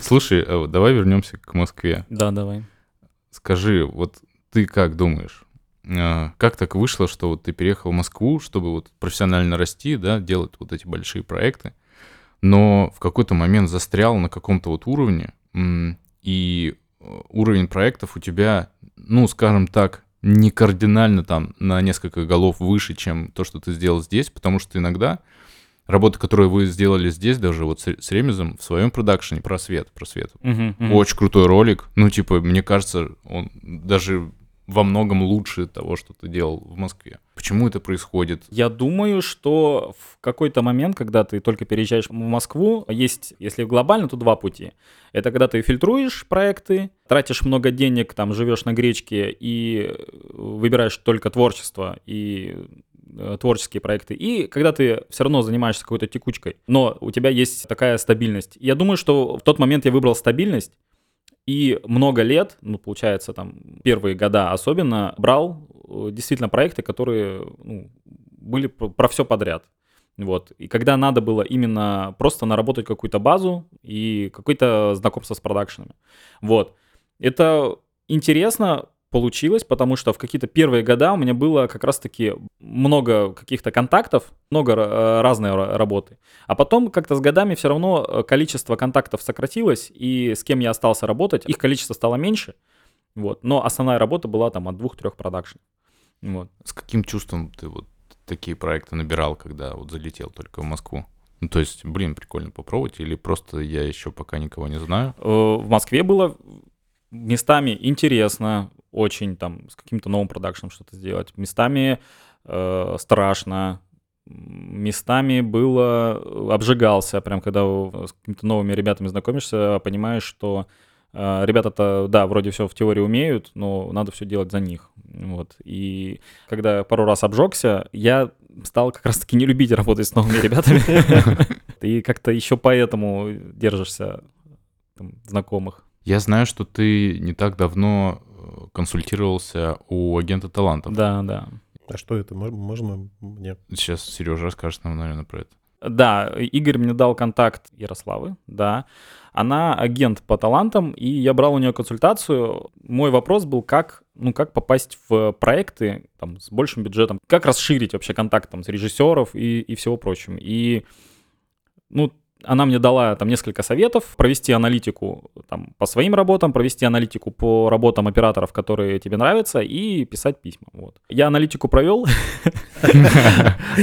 Слушай, а давай вернемся к Москве. Да, давай. Скажи, вот ты как думаешь, а, как так вышло, что вот ты переехал в Москву, чтобы вот профессионально расти, да, делать вот эти большие проекты, но в какой-то момент застрял на каком-то вот уровне, и э, уровень проектов у тебя, ну, скажем так, не кардинально там на несколько голов выше, чем то, что ты сделал здесь, потому что иногда работы, которые вы сделали здесь, даже вот с, с Ремезом в своем продакшене, просвет, просвет, Мгм, мгм. очень крутой ролик. Ну, типа, мне кажется, он даже во многом лучше того, что ты делал в Москве. Почему это происходит? Я думаю, что в какой-то момент, когда ты только переезжаешь в Москву, есть, если глобально, то два пути. Это когда ты фильтруешь проекты, тратишь много денег, там живешь на гречке и э, выбираешь только творчество и э, творческие проекты. И когда ты все равно занимаешься какой-то текучкой, но у тебя есть такая стабильность. Я думаю, что в тот момент я выбрал стабильность, и много лет, ну, получается, там, первые года особенно, брал э, действительно проекты, которые ну, были про, про все подряд. Вот. И когда надо было именно просто наработать какую-то базу и какое-то знакомство с продакшенами. Вот. Это интересно получилось, потому что в какие-то первые года у меня было как раз-таки много каких-то контактов, много э, разной ра- работы. А потом как-то с годами все равно э, количество контактов сократилось, и с кем я остался работать, их количество стало меньше. Вот. Но основная работа была там от двух-трех продакшн. Вот. С каким чувством ты вот такие проекты набирал, когда вот залетел только в Москву? Ну, то есть, блин, прикольно попробовать, или просто я еще пока никого не знаю? Э, В Москве было местами интересно, очень там с каким-то новым продакшном что-то сделать. Местами э, страшно, местами было э, обжигался, прям когда с какими-то новыми ребятами знакомишься, понимаешь, что э, ребята-то, да, вроде все в теории умеют, но надо все делать за них. Вот. И когда я пару раз обжегся, я стал как раз-таки не любить работать с новыми ребятами. И как-то еще поэтому держишься знакомых. Я знаю, что ты не так давно консультировался у агента талантов. Да, да. А что это? Мож- Можно мне? Сейчас Сережа расскажет нам, наверное, про это. Да, Игорь мне дал контакт Ярославы, да. Она агент по талантам, и я брал у нее консультацию. Мой вопрос был, как, ну, как попасть в проекты там, с большим бюджетом, как расширить вообще контакт там, с режиссеров и, и всего прочего. И, ну, она мне дала там несколько советов, провести аналитику там, по своим работам, провести аналитику по работам операторов, которые тебе нравятся, и писать письма. Вот. Я аналитику провел,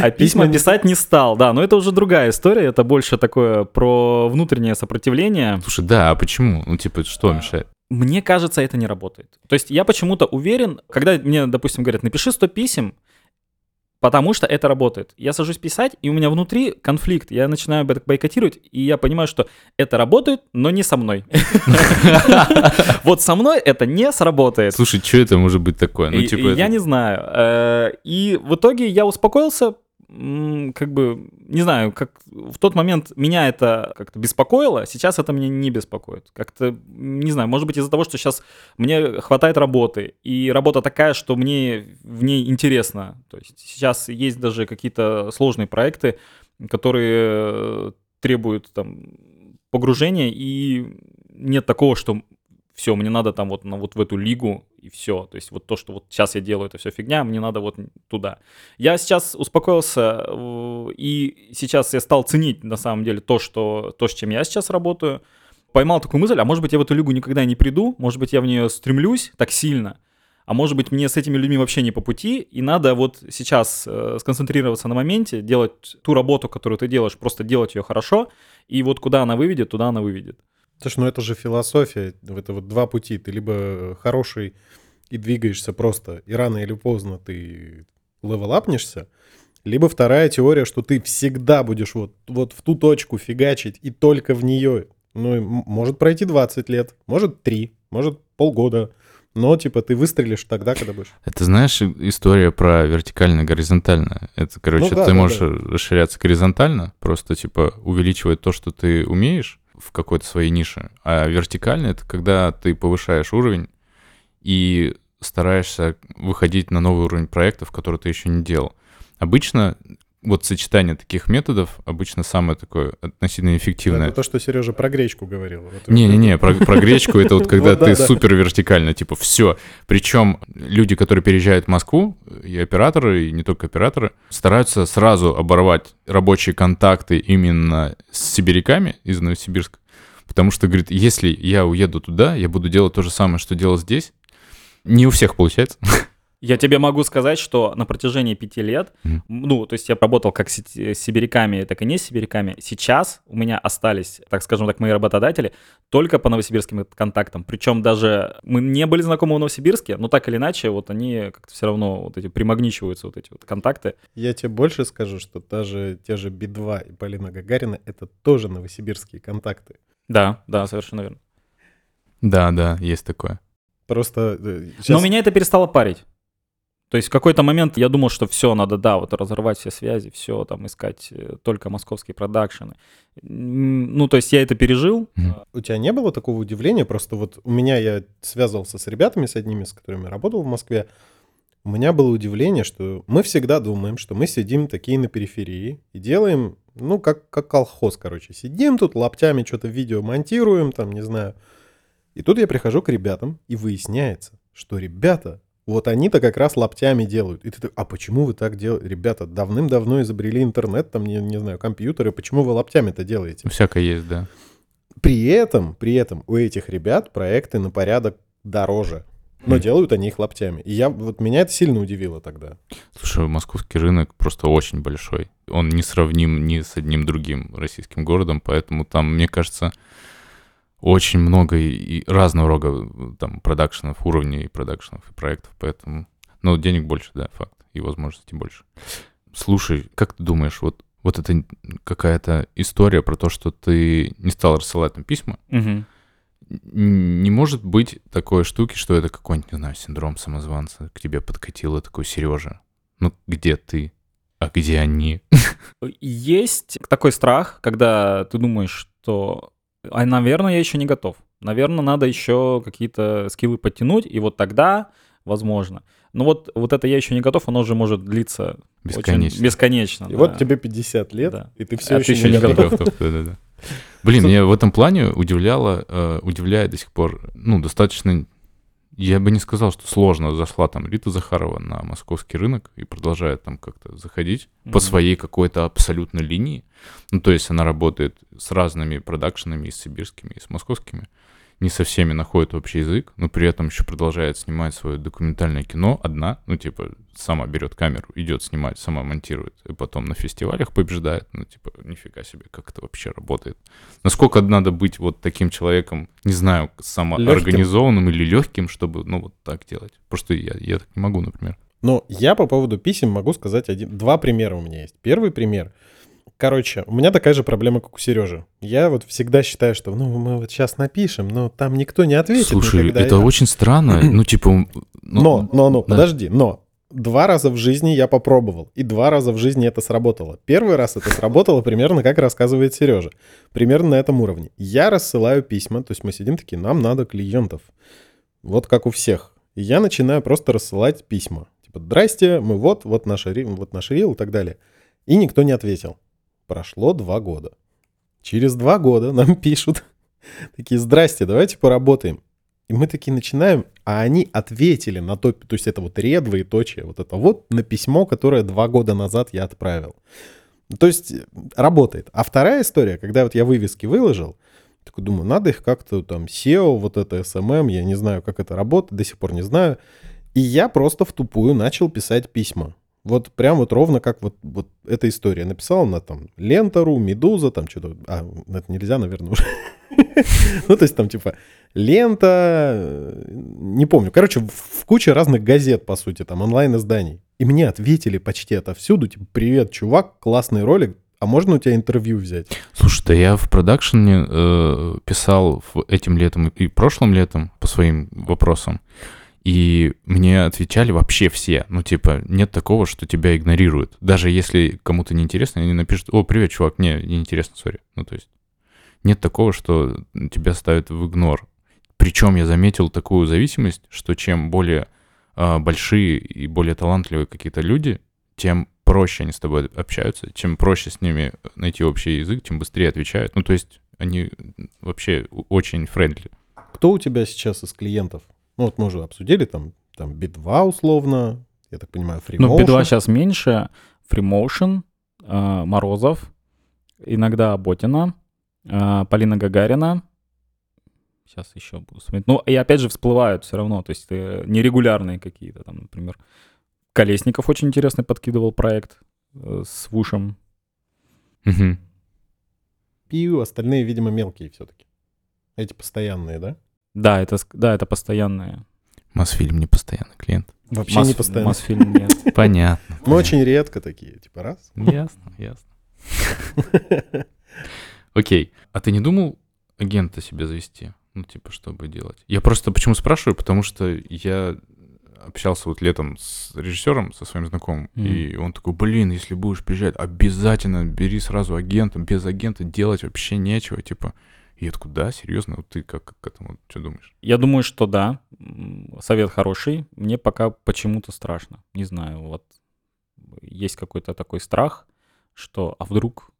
а письма писать не стал. Да, но это уже другая история, это больше такое про внутреннее сопротивление. Слушай, да, а почему? Ну, типа, что мешает? Мне кажется, это не работает. То есть я почему-то уверен, когда мне, допустим, говорят, напиши 100 писем, потому что это работает. Я сажусь писать, и у меня внутри конфликт. Я начинаю бой- бойкотировать, и я понимаю, что это работает, но не со мной. Вот со мной это не сработает. Слушай, что это может быть такое? Ну, типа, я не знаю. Э, И в итоге я успокоился, как бы, не знаю, как в тот момент меня это как-то беспокоило, сейчас это меня не беспокоит. Как-то, не знаю, может быть из-за того, что сейчас мне хватает работы, и работа такая, что мне в ней интересно. То есть сейчас есть даже какие-то сложные проекты, которые э, требуют там погружения, и нет такого, что все, мне надо там вот, на, вот в эту лигу, и все. То есть вот то, что вот сейчас я делаю, это все фигня, мне надо вот туда. Я сейчас успокоился, и сейчас я стал ценить на самом деле то, что, то, с чем я сейчас работаю. Поймал такую мысль, а может быть я в эту лигу никогда не приду, может быть я в нее стремлюсь так сильно, а может быть мне с этими людьми вообще не по пути, и надо вот сейчас э, сконцентрироваться на моменте, делать ту работу, которую ты делаешь, просто делать ее хорошо, и вот куда она выведет, туда она выведет. Слушай, ну это же философия, это вот два пути. Ты либо хороший и двигаешься просто, и рано или поздно ты левелапнешься, либо вторая теория, что ты всегда будешь вот, вот в ту точку фигачить и только в нее. Ну, может пройти 20 лет, может 3, может полгода, но типа ты выстрелишь тогда, когда будешь. Это знаешь история про вертикально-горизонтально. Это, короче, ну, да, ты да, можешь да. расширяться горизонтально, просто типа увеличивать то, что ты умеешь, в какой-то своей нише. А вертикально — это когда ты повышаешь уровень и стараешься выходить на новый уровень проектов, которые ты еще не делал. Обычно вот сочетание таких методов обычно самое такое относительно эффективное. Это то, что Сережа про гречку говорил. Не-не-не, про, про гречку это вот когда ты супер вертикально, типа все. Причем люди, которые переезжают в Москву, и операторы, и не только операторы, стараются сразу оборвать рабочие контакты именно с сибиряками из Новосибирска. Потому что, говорит, если я уеду туда, я буду делать то же самое, что делал здесь. Не у всех получается. Я тебе могу сказать, что на протяжении пяти лет, mm. ну, то есть я работал как с сибиряками, так и не с сибиряками. Сейчас у меня остались, так скажем так, мои работодатели только по новосибирским контактам. Причем даже мы не были знакомы в Новосибирске, но так или иначе, вот они как-то все равно вот эти примагничиваются, вот эти вот контакты. Я тебе больше скажу, что даже те же Би-2 и Полина Гагарина — это тоже новосибирские контакты. Да, да, совершенно верно. Да, да, есть такое. Просто... Сейчас... Э, но меня это перестало парить. То есть в какой-то момент я думал, что все, надо, да, вот разорвать все связи, все, там, искать э, только московские продакшены. Ну, то есть я это пережил. Mm-hmm. У тебя не было такого удивления? Просто вот у меня, я связывался с ребятами, с одними, с которыми работал в Москве, у меня было удивление, что мы всегда думаем, что мы сидим такие на периферии и делаем, ну, как, как колхоз, короче. Сидим тут, лаптями что-то видео монтируем, там, не знаю. И тут я прихожу к ребятам, и выясняется, что ребята вот они-то как раз лаптями делают. И ты так, а почему вы так делаете? Ребята, давным-давно изобрели интернет, там, не, не знаю, компьютеры, почему вы лаптями-то делаете? Всякое есть, да. При этом, при этом у этих ребят проекты на порядок дороже. Но mm. делают они их лаптями. И я, вот меня это сильно удивило тогда. Слушай, московский рынок просто очень большой. Он не сравним ни с одним другим российским городом, поэтому там, мне кажется, очень много и разного рода там продакшенов, уровней продакшенов и проектов, поэтому, ну, денег больше, да, факт, и возможностей больше. Слушай, как ты думаешь, вот, вот это какая-то история про то, что ты не стал рассылать там письма, угу. не может быть такой штуки, что это какой-нибудь, не знаю, синдром самозванца, к тебе подкатило такой Сережа, ну, где ты? А где они? Есть такой страх, когда ты думаешь, что а, наверное, я еще не готов. Наверное, надо еще какие-то скиллы подтянуть, и вот тогда, возможно. Но вот, вот это я еще не готов, оно же может длиться бесконечно. Очень бесконечно и да. вот тебе 50 лет, да. и ты все а еще, ты еще не готов. готов. Да, да, да. Блин, меня в этом плане удивляло, э, удивляет до сих пор, ну, достаточно я бы не сказал, что сложно зашла там Рита Захарова на московский рынок и продолжает там как-то заходить mm-hmm. по своей какой-то абсолютной линии. Ну, то есть она работает с разными продакшенами, и с сибирскими, и с московскими не со всеми находит общий язык, но при этом еще продолжает снимать свое документальное кино одна, ну, типа, сама берет камеру, идет снимать, сама монтирует, и потом на фестивалях побеждает, ну, типа, нифига себе, как это вообще работает. Насколько надо быть вот таким человеком, не знаю, самоорганизованным легким. или легким, чтобы, ну, вот так делать. Просто я, я так не могу, например. Но я по поводу писем могу сказать один, два примера у меня есть. Первый пример — Короче, у меня такая же проблема, как у Сережи. Я вот всегда считаю, что ну мы вот сейчас напишем, но там никто не ответит. Слушай, это я... очень странно. Ну, типа. Ну, но, но, но, да. подожди, но два раза в жизни я попробовал, и два раза в жизни это сработало. Первый раз это сработало примерно как рассказывает Сережа. Примерно на этом уровне. Я рассылаю письма, то есть мы сидим такие, нам надо клиентов. Вот как у всех. И я начинаю просто рассылать письма. Типа, здрасте, мы вот, вот наш, вот наш рил и так далее. И никто не ответил. Прошло два года. Через два года нам пишут, Такие, здрасте, давайте поработаем. И мы такие начинаем, а они ответили на то, то есть это вот ре, двоеточие, вот это вот на письмо, которое два года назад я отправил. То есть э, работает. А вторая история, когда вот я вывески выложил, такой думаю, надо их как-то там SEO, вот это SMM, я не знаю, как это работает, до сих пор не знаю. И я просто в тупую начал писать письма. Вот прям вот ровно как вот, вот эта история. Написал на там Лентору, Медуза, там что-то... А, это нельзя, наверное, уже. Ну, то есть там типа лента, э, не помню. Короче, в куче разных газет, по сути, там онлайн-изданий. И мне ответили почти отовсюду, типа, привет, чувак, классный ролик, а можно у тебя интервью взять? Слушай, да я в продакшене э, писал этим летом и прошлым летом по своим вопросам. И мне отвечали вообще все. Ну, типа, нет такого, что тебя игнорируют. Даже если кому-то неинтересно, они напишут, о, привет, чувак, мне неинтересно, сори. Ну, то есть, нет такого, что тебя ставят в игнор. Причем я заметил такую зависимость, что чем более э, большие и более талантливые какие-то люди, тем проще они с тобой общаются, чем проще с ними найти общий язык, тем быстрее отвечают. Ну, то есть, они вообще очень френдли. Кто у тебя сейчас из клиентов? Ну, вот мы уже обсудили, там, там B2 условно, я так понимаю, Freemotion. Ну, B2 сейчас меньше, Freemotion, э, Морозов, иногда Ботина, э, Полина Гагарина, сейчас еще буду смотреть. Ну, и опять же всплывают все равно, то есть э, нерегулярные какие-то, там, например, Колесников очень интересный подкидывал проект э, с Вушем. Угу. Пью, остальные, видимо, мелкие все-таки. Эти постоянные, да? Да, это, да, это постоянные. Мосфильм не постоянный клиент. Вообще Мос- не постоянные. Мосфильм нет. Понятно. Мы очень редко такие, типа раз. Ясно, ясно. Окей. А ты не думал агента себе завести? Ну, типа, чтобы делать? Я просто почему спрашиваю, потому что я общался вот летом с режиссером, со своим знакомым, Мгм. и он такой, блин, если будешь приезжать, обязательно бери сразу агента, без агента делать вообще нечего, типа. Я такой, да, серьезно, вот ты как к этому, что думаешь? Я думаю, что да. Совет хороший. Мне пока почему-то страшно. Не знаю, вот есть какой-то такой страх, что а вдруг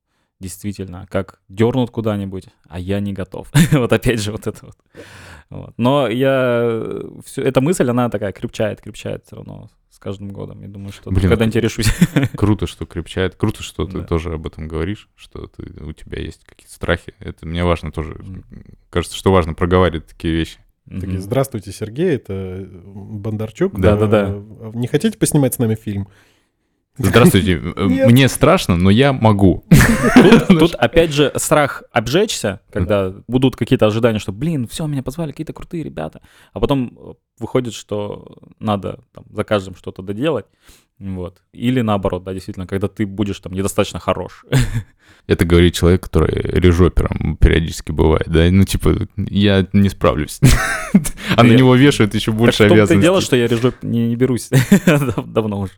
действительно как дернут куда-нибудь, а я не готов. вот опять же вот это вот. Вот. Но я... Всё, эта мысль, она такая крепчает, крепчает все равно с каждым годом. Я думаю, что Блин, когда-нибудь я решусь. Круто, что крепчает, круто, что ты Да. тоже об этом говоришь, что ты, у тебя есть какие-то страхи. Это мне важно тоже. Мгм. Кажется, что важно проговаривать такие вещи. Такие, здравствуйте, Сергей, это Бондарчук. Да-да-да. А, Не хотите поснимать с нами фильм? Здравствуйте, э, мне страшно, но я могу. Тут, тут опять же страх обжечься, когда будут какие-то ожидания, что, блин, все, меня позвали, какие-то крутые ребята. А потом э, выходит, что надо там, за каждым что-то доделать. Вот. Или наоборот, да, действительно, когда ты будешь там недостаточно хорош. Это говорит человек, который режопером периодически бывает, да? Ну, типа, я не справлюсь. А на него вешают еще больше Так обязанностей. дело, что я режу не, не берусь Дав- давно уже.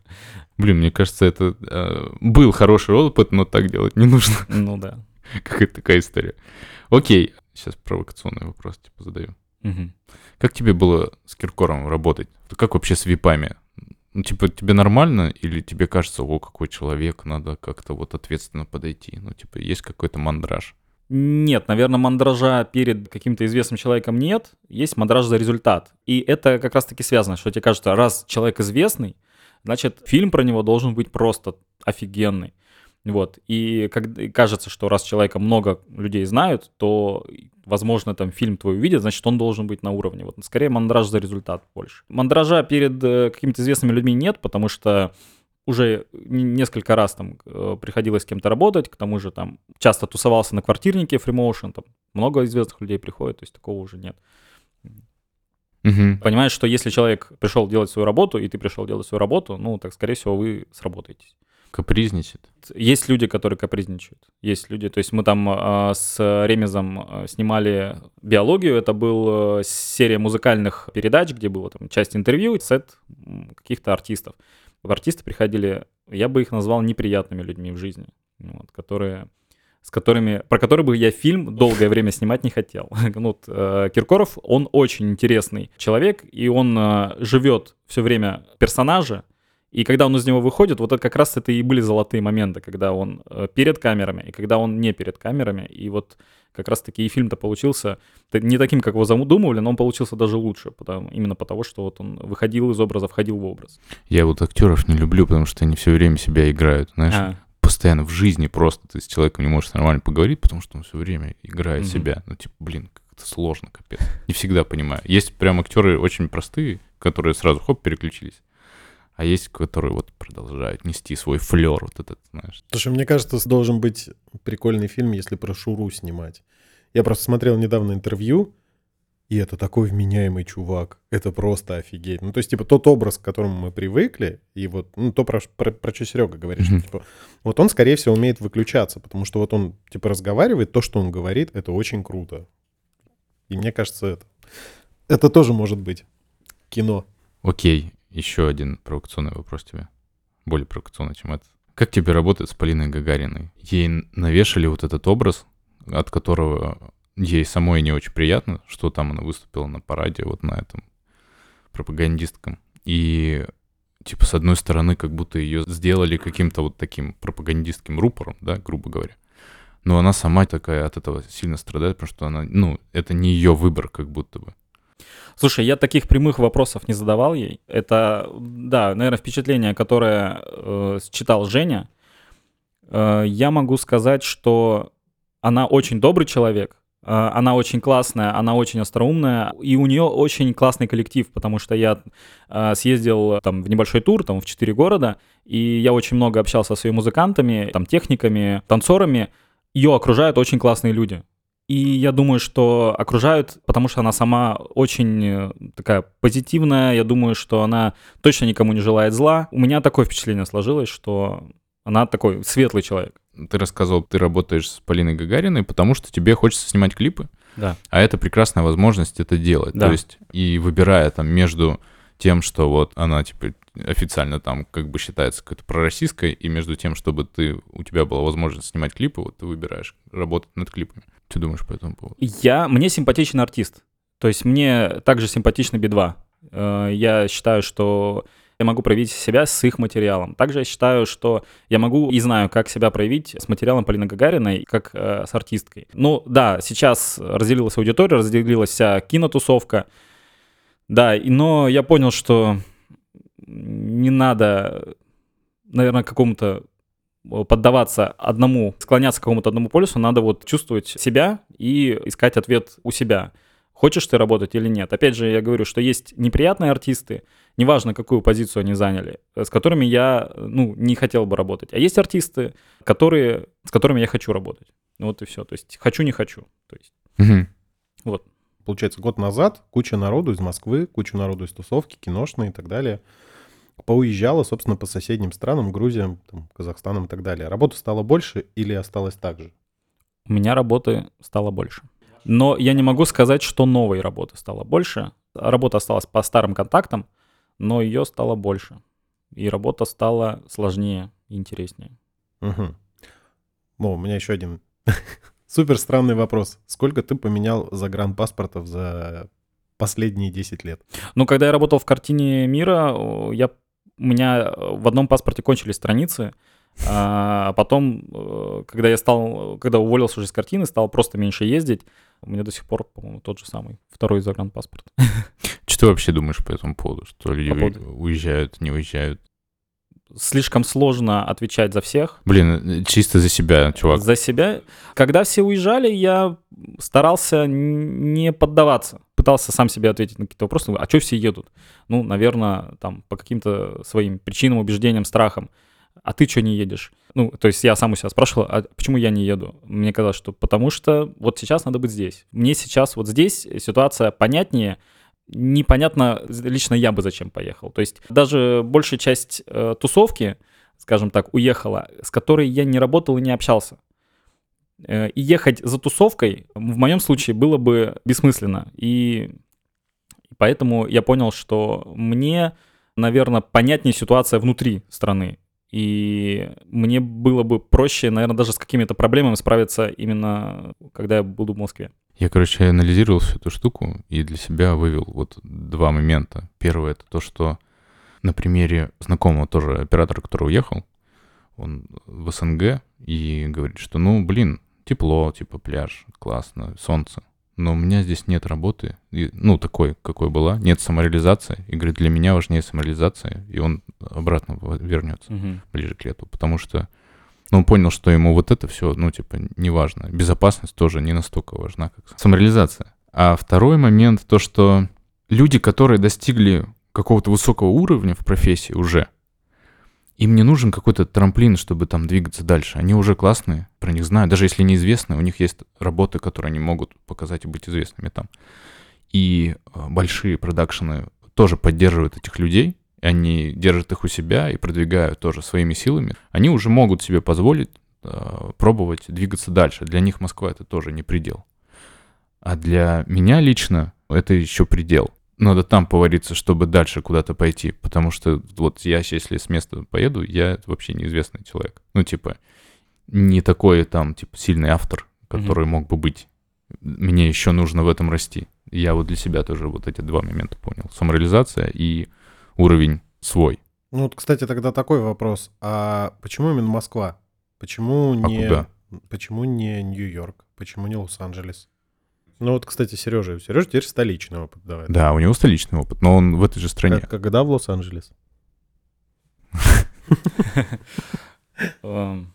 Блин, мне кажется, это э, был хороший опыт, но так делать не нужно. Ну да. Какая-то такая история. Окей, сейчас провокационный вопрос типа задаю. Как тебе было с Киркором работать? Как вообще с випами? Ну, типа, тебе нормально или тебе кажется, о, какой человек, надо как-то вот ответственно подойти? Ну, типа, есть какой-то мандраж? Нет, наверное, мандража перед каким-то известным человеком нет. Есть мандраж за результат. И это как раз-таки связано, что тебе кажется, раз человек известный, значит, фильм про него должен быть просто офигенный. Вот. И, как, и кажется, что раз человека много людей знают, то, возможно, там фильм твой увидят, значит, он должен быть на уровне. Вот скорее мандраж за результат больше. Мандража перед э, какими-то известными людьми нет, потому что уже несколько раз там э, приходилось с кем-то работать, к тому же там часто тусовался на квартирнике Freemotion, там много известных людей приходит, то есть такого уже нет. Мгм. Понимаешь, что если человек пришел делать свою работу, и ты пришел делать свою работу, ну, так, скорее всего, вы сработаетесь. Капризничает. Есть люди, которые капризничают. Есть люди. То есть мы там э, с Ремезом э, снимали биологию. Это был э, серия музыкальных передач, где было там часть интервью, сет каких-то артистов. Артисты приходили, я бы их назвал неприятными людьми в жизни, вот, которые с которыми, про которые бы я фильм долгое время снимать не хотел. Ну, э, Киркоров, он очень интересный человек, и он э, живет все время персонажа, И когда он из него выходит, вот это как раз это и были золотые моменты, когда он э, перед камерами и когда он не перед камерами. И вот как раз-таки и фильм-то получился не таким, как его задумывали, но он получился даже лучше, потому, именно потому, что вот он выходил из образа, входил в образ. Я вот актеров не люблю, потому что они все время себя играют, знаешь. А. Постоянно в жизни просто ты с человеком не можешь нормально поговорить, потому что он все время играет Мгм. себя. Ну, типа, блин, как это сложно, капец. Не всегда понимаю. Есть прям актеры очень простые, которые сразу хоп, переключились. А есть, которые вот продолжают нести свой флер, вот этот, знаешь. Слушай, мне кажется, должен быть прикольный фильм, если про Шуру снимать. Я просто смотрел недавно интервью, и это такой вменяемый чувак. Это просто офигеть. Ну, то есть, типа, тот образ, к которому мы привыкли, и вот, ну, то, про, про, про что Серега говорит, что, типа, вот он, скорее всего, умеет выключаться, потому что вот он, типа, разговаривает, то, что он говорит, это очень круто. И мне кажется, это, это тоже может быть кино. Окей, еще один провокационный вопрос тебе. Более провокационный, чем этот. Как тебе работает с Полиной Гагариной? Ей навешали вот этот образ, от которого ей самой не очень приятно, что там она выступила на параде вот на этом пропагандистком. И типа с одной стороны как будто ее сделали каким-то вот таким пропагандистским рупором, да, грубо говоря. Но она сама такая от этого сильно страдает, потому что она, ну, это не ее выбор как будто бы. Слушай, я таких прямых вопросов не задавал ей. Это, да, наверное, впечатление, которое э, читал Женя. Э, я могу сказать, что она очень добрый человек, э, она очень классная, она очень остроумная, и у нее очень классный коллектив, потому что я э, съездил там в небольшой тур, там в четыре города, и я очень много общался со своими музыкантами, там техниками, танцорами. Ее окружают очень классные люди. И я думаю, что окружают, потому что она сама очень э, такая позитивная. Я думаю, что она точно никому не желает зла. У меня такое впечатление сложилось, что она такой светлый человек. Ты рассказывал, ты работаешь с Полиной Гагариной, потому что тебе хочется снимать клипы, Да. а это прекрасная возможность это делать. Да. То есть, и выбирая там между тем, что вот она, типа, официально там как бы считается какой-то пророссийской, и между тем, чтобы ты, у тебя была возможность снимать клипы, вот ты выбираешь работать над клипами. Что думаешь по этому поводу? Я, мне симпатичен артист. То есть мне также симпатичны Би-2. Э, Я считаю, что я могу проявить себя с их материалом. Также я считаю, что я могу и знаю, как себя проявить с материалом Полины Гагариной, как э, с артисткой. Ну да, сейчас разделилась аудитория, разделилась вся кинотусовка. Да, но я понял, что не надо, наверное, какому-то поддаваться одному, склоняться к какому-то одному полюсу, надо вот чувствовать себя и искать ответ у себя. Хочешь ты работать или нет? Опять же, я говорю, что есть неприятные артисты, неважно, какую позицию они заняли, э, с которыми я, э, ну, не хотел бы работать. А есть артисты, которые, с которыми я хочу работать. Вот и все. То есть хочу, не хочу. То есть Мгм. Получается, год назад куча народу из Москвы, куча народу из тусовки, киношной и так далее, поуезжала, собственно, по соседним странам, Грузиям, там, Казахстанам и так далее. Работы стало больше или осталось так же? у меня работы стало больше. Но я не могу сказать, что новой работы стало больше. Работа осталась по старым контактам, но ее стало больше. И работа стала сложнее и интереснее. Мгм. О, у меня еще один супер странный вопрос. Сколько ты поменял загранпаспортов за последние 10 лет? Ну, когда я работал в картине мира, я, у меня э, в одном паспорте кончились страницы, а потом, э, когда я стал, когда уволился уже из картины, стал просто меньше ездить, у меня до сих пор, по-моему, тот же самый, второй загранпаспорт. Что ты вообще думаешь по этому поводу? Что люди По поводу- уезжают, не уезжают? Слишком сложно отвечать за всех. Блин, э, чисто за себя, чувак. За себя. Когда все уезжали, я старался не поддаваться. Пытался сам себе ответить на какие-то вопросы. А что все едут? Ну, наверное, там по каким-то своим причинам, убеждениям, страхам. А ты что не едешь? Ну, то есть я сам у себя спрашивал, а почему я не еду? Мне казалось, что потому что вот сейчас надо быть здесь. Мне сейчас вот здесь ситуация понятнее, непонятно лично я бы зачем поехал. То есть даже большая часть э, тусовки, скажем так, уехала, с которой я не работал и не общался. Э, И ехать за тусовкой в моем случае было бы бессмысленно. И поэтому я понял, что мне, наверное, понятнее ситуация внутри страны. И мне было бы проще, наверное, даже с какими-то проблемами справиться именно когда я буду в Москве. Я, короче, анализировал всю эту штуку и для себя вывел вот два момента. Первое — это то, что на примере знакомого тоже оператора, который уехал, он в СНГ, и говорит, что, ну, блин, тепло, типа пляж, классно, солнце. Но у меня здесь нет работы, и, ну, такой, какой была, нет самореализации. И говорит, для меня важнее самореализация, и он обратно вернется Мгм. ближе к лету, потому что ну, он понял, что ему вот это все, ну, типа, не важно. Безопасность тоже не настолько важна, как самореализация. А второй момент, то, что люди, которые достигли какого-то высокого уровня в профессии уже, им не нужен какой-то трамплин, чтобы там двигаться дальше. Они уже классные, про них знают. Даже если неизвестны, у них есть работы, которые они могут показать и быть известными там. И э, большие продакшены тоже поддерживают этих людей, и они держат их у себя и продвигают тоже своими силами. Они уже могут себе позволить э, пробовать двигаться дальше. Для них Москва это тоже не предел. А для меня лично это еще предел. Надо там повариться, чтобы дальше куда-то пойти. Потому что вот я, если с места поеду, я вообще неизвестный человек. Ну, типа, не такой там, типа, сильный автор, который мог бы быть. Мне еще нужно в этом расти. Я вот для себя тоже вот эти два момента понял. Самореализация и уровень свой. Ну вот, кстати, тогда такой вопрос. А почему именно Москва? Почему А не... куда? Почему не Нью-Йорк? Почему не Лос-Анджелес? Ну вот, кстати, Сережа. Сережа теперь столичный опыт давай. Да, у него столичный опыт, но он в этой же стране. Как- Когда в Лос-Анджелес? Эм,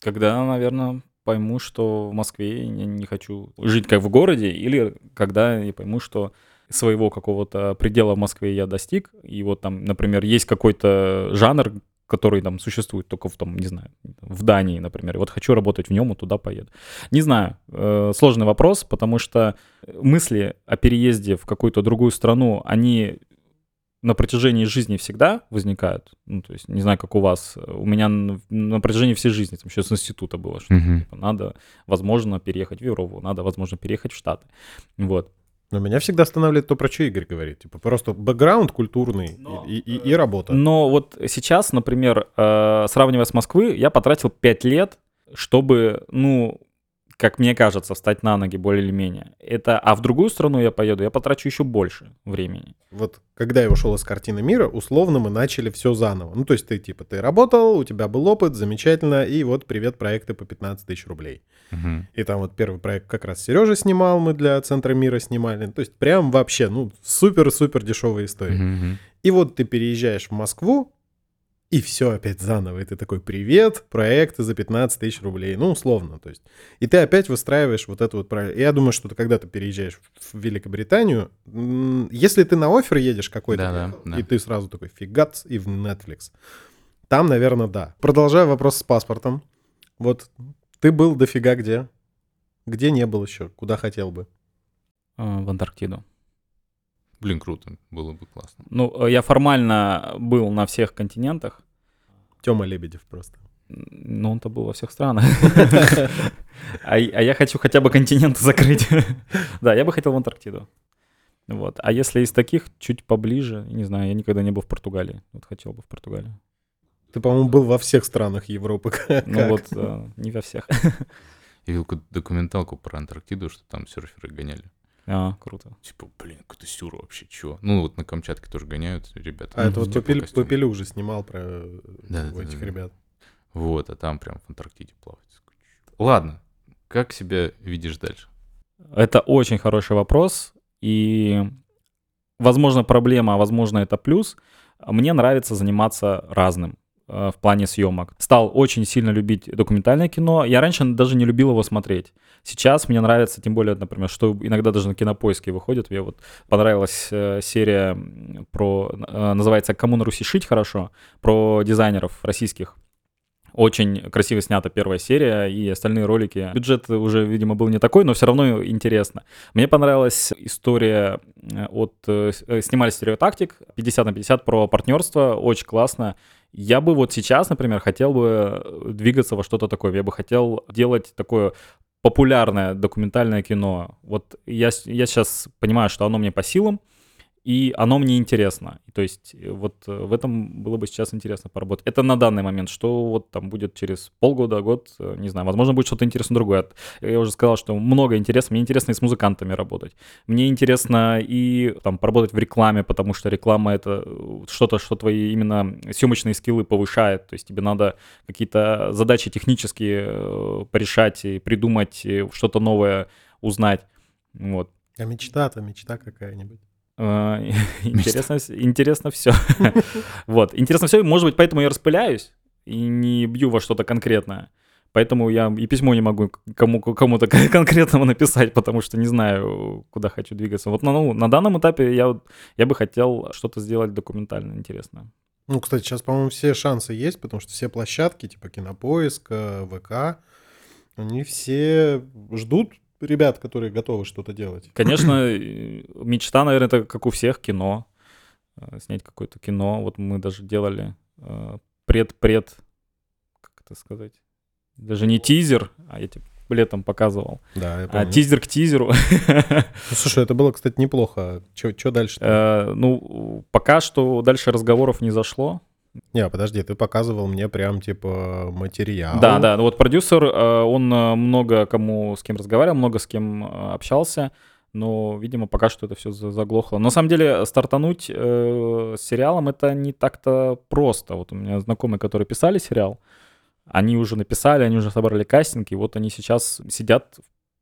Когда, наверное, пойму, что в Москве я не хочу жить как в городе, или когда я пойму, что своего какого-то предела в Москве я достиг, и вот там, например, есть какой-то жанр, который там существует только в том, не знаю, в Дании, например, вот хочу работать в нем, и туда поеду. Не знаю, э, сложный вопрос, потому что мысли о переезде в какую-то другую страну, они на протяжении жизни всегда возникают. Ну, то есть, не знаю, как у вас. У меня на на протяжении всей жизни, там еще с института было, что Мгм. типа, надо, возможно, переехать в Европу, надо, возможно, переехать в Штаты. Вот. Но меня всегда останавливает то, про что Игорь говорит. Типа просто бэкграунд культурный Но, и, и- и работа. Но вот сейчас, например, э, сравнивая с Москвой, я потратил 5 лет, чтобы, ну, как мне кажется, встать на ноги более или менее. Это, а в другую страну я поеду, я потрачу еще больше времени. Вот когда я ушел из картины мира, условно мы начали все заново. Ну, то есть ты типа, ты работал, у тебя был опыт, замечательно, и вот привет, проекты по 15 тысяч рублей. Мгм. И там вот первый проект как раз Сережа снимал, мы для Центра мира снимали. То есть прям вообще, ну, супер-супер дешевая история. Мгм. И вот ты переезжаешь в Москву, и все опять заново. И ты такой, привет, проекты за 15 тысяч рублей. Ну, условно, то есть. И ты опять выстраиваешь вот это вот правильно. Я думаю, что ты, когда ты переезжаешь в Великобританию, если ты на офер едешь какой-то, Да-да, да. и ты сразу такой, фигац, и в Netflix. Там, наверное, да. Продолжаю вопрос с паспортом. Вот ты был дофига где? Где не был еще? Куда хотел бы? э, В Антарктиду. Блин, круто, было бы классно. Ну, э, я формально был на всех континентах, Тёма Лебедев просто. но он-то был во всех странах. А а я хочу хотя бы континенты закрыть. Да, я бы хотел в Антарктиду. Вот. А если из таких чуть поближе, не знаю, я никогда не был в Португалии. Вот хотел бы в Португалию. Ты, по-моему, был во всех странах Европы. Ну вот, не во всех. Я видел какую-то документалку про Антарктиду, что там серферы гоняли. А, круто. Типа, блин, какой-то сюр вообще, чего? Ну, вот на Камчатке тоже гоняют ребята. А это в вот теплом Попель-. Попелю уже снимал про э, Да, да, этих да. ребят. Вот, а там прям в Антарктиде плавать. Ладно, как себя видишь дальше? Это очень хороший вопрос. И, возможно, проблема, а возможно, это плюс. Мне нравится заниматься разным в плане съемок. Стал очень сильно любить документальное кино. Я раньше даже не любил его смотреть. Сейчас мне нравится, тем более, например, что иногда даже на кинопоиске выходит. Мне вот понравилась э, серия про, э, называется «Кому на Руси шить хорошо», про дизайнеров российских. Очень красиво снята первая серия и остальные ролики. Бюджет уже, видимо, был не такой, но все равно интересно. Мне понравилась история э, от... э, э, Снимали стереотактик 50 на 50 про партнерство. Очень классно. Я бы вот сейчас, например, хотел бы э, двигаться во что-то такое. Я бы хотел делать такое популярное документальное кино. Вот я, я сейчас понимаю, что оно мне по силам, и оно мне интересно. То есть э, вот э, в этом было бы сейчас интересно поработать. Это на данный момент. Что вот там будет через полгода, год, э, не знаю. Возможно, будет что-то интересное другое. Я уже сказал, что много интересно. Мне интересно и с музыкантами работать. Мне интересно и там поработать в рекламе, потому что реклама — это что-то, что твои именно съемочные скиллы повышает. То есть тебе надо какие-то задачи технические порешать и придумать, что-то новое узнать. Вот. А мечта-то, мечта какая-нибудь? А, интересно, интересно все. вот, интересно все, может быть, поэтому я распыляюсь и не бью во что-то конкретное. Поэтому я и письмо не могу кому, кому-то конкретному написать, потому что не знаю, куда хочу двигаться. Вот на, ну, на данном этапе я, я бы хотел что-то сделать документально интересное. Ну, кстати, сейчас, по-моему, все шансы есть, потому что все площадки, типа Кинопоиск, ВК, они все ждут ребят, которые готовы что-то делать. Конечно, мечта, наверное, это как у всех кино. Э, снять какое-то кино. Вот мы даже делали э, пред-пред, как это сказать, даже не тизер, а я тебе летом показывал. Да, я а помню. А тизер к тизеру. Ну, слушай, это было, кстати, неплохо. Что дальше? Э, ну, пока что дальше разговоров не зашло. Не, подожди, ты показывал мне прям типа материал. Да, да, ну вот продюсер, э, он э, много кому с кем разговаривал, много с кем э, общался, но, видимо, пока что это все заглохло. На самом деле, стартануть э, сериалом это не так-то просто. Вот у меня знакомые, которые писали сериал, они уже написали, они уже собрали кастинг, и вот они сейчас сидят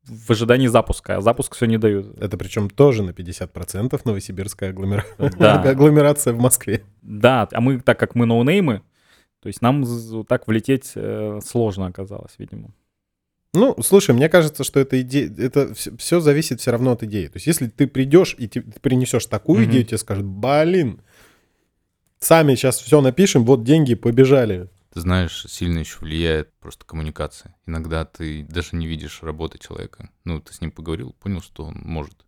в ожидании запуска, а запуск все не дают. Это причем тоже на 50% новосибирская агломера... да. агломерация в Москве. Да, а мы, так как мы ноунеймы, то есть нам так влететь э, сложно оказалось, видимо. Ну, слушай, мне кажется, что это идея, это все, все зависит все равно от идеи. То есть, если ты придешь и ты принесешь такую mm-hmm. идею, тебе скажут, блин, сами сейчас все напишем, вот деньги, побежали. Ты знаешь, сильно еще влияет просто коммуникация. Иногда ты даже не видишь работы человека. Ну, ты с ним поговорил, понял, что он может.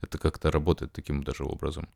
Это как-то работает таким даже образом.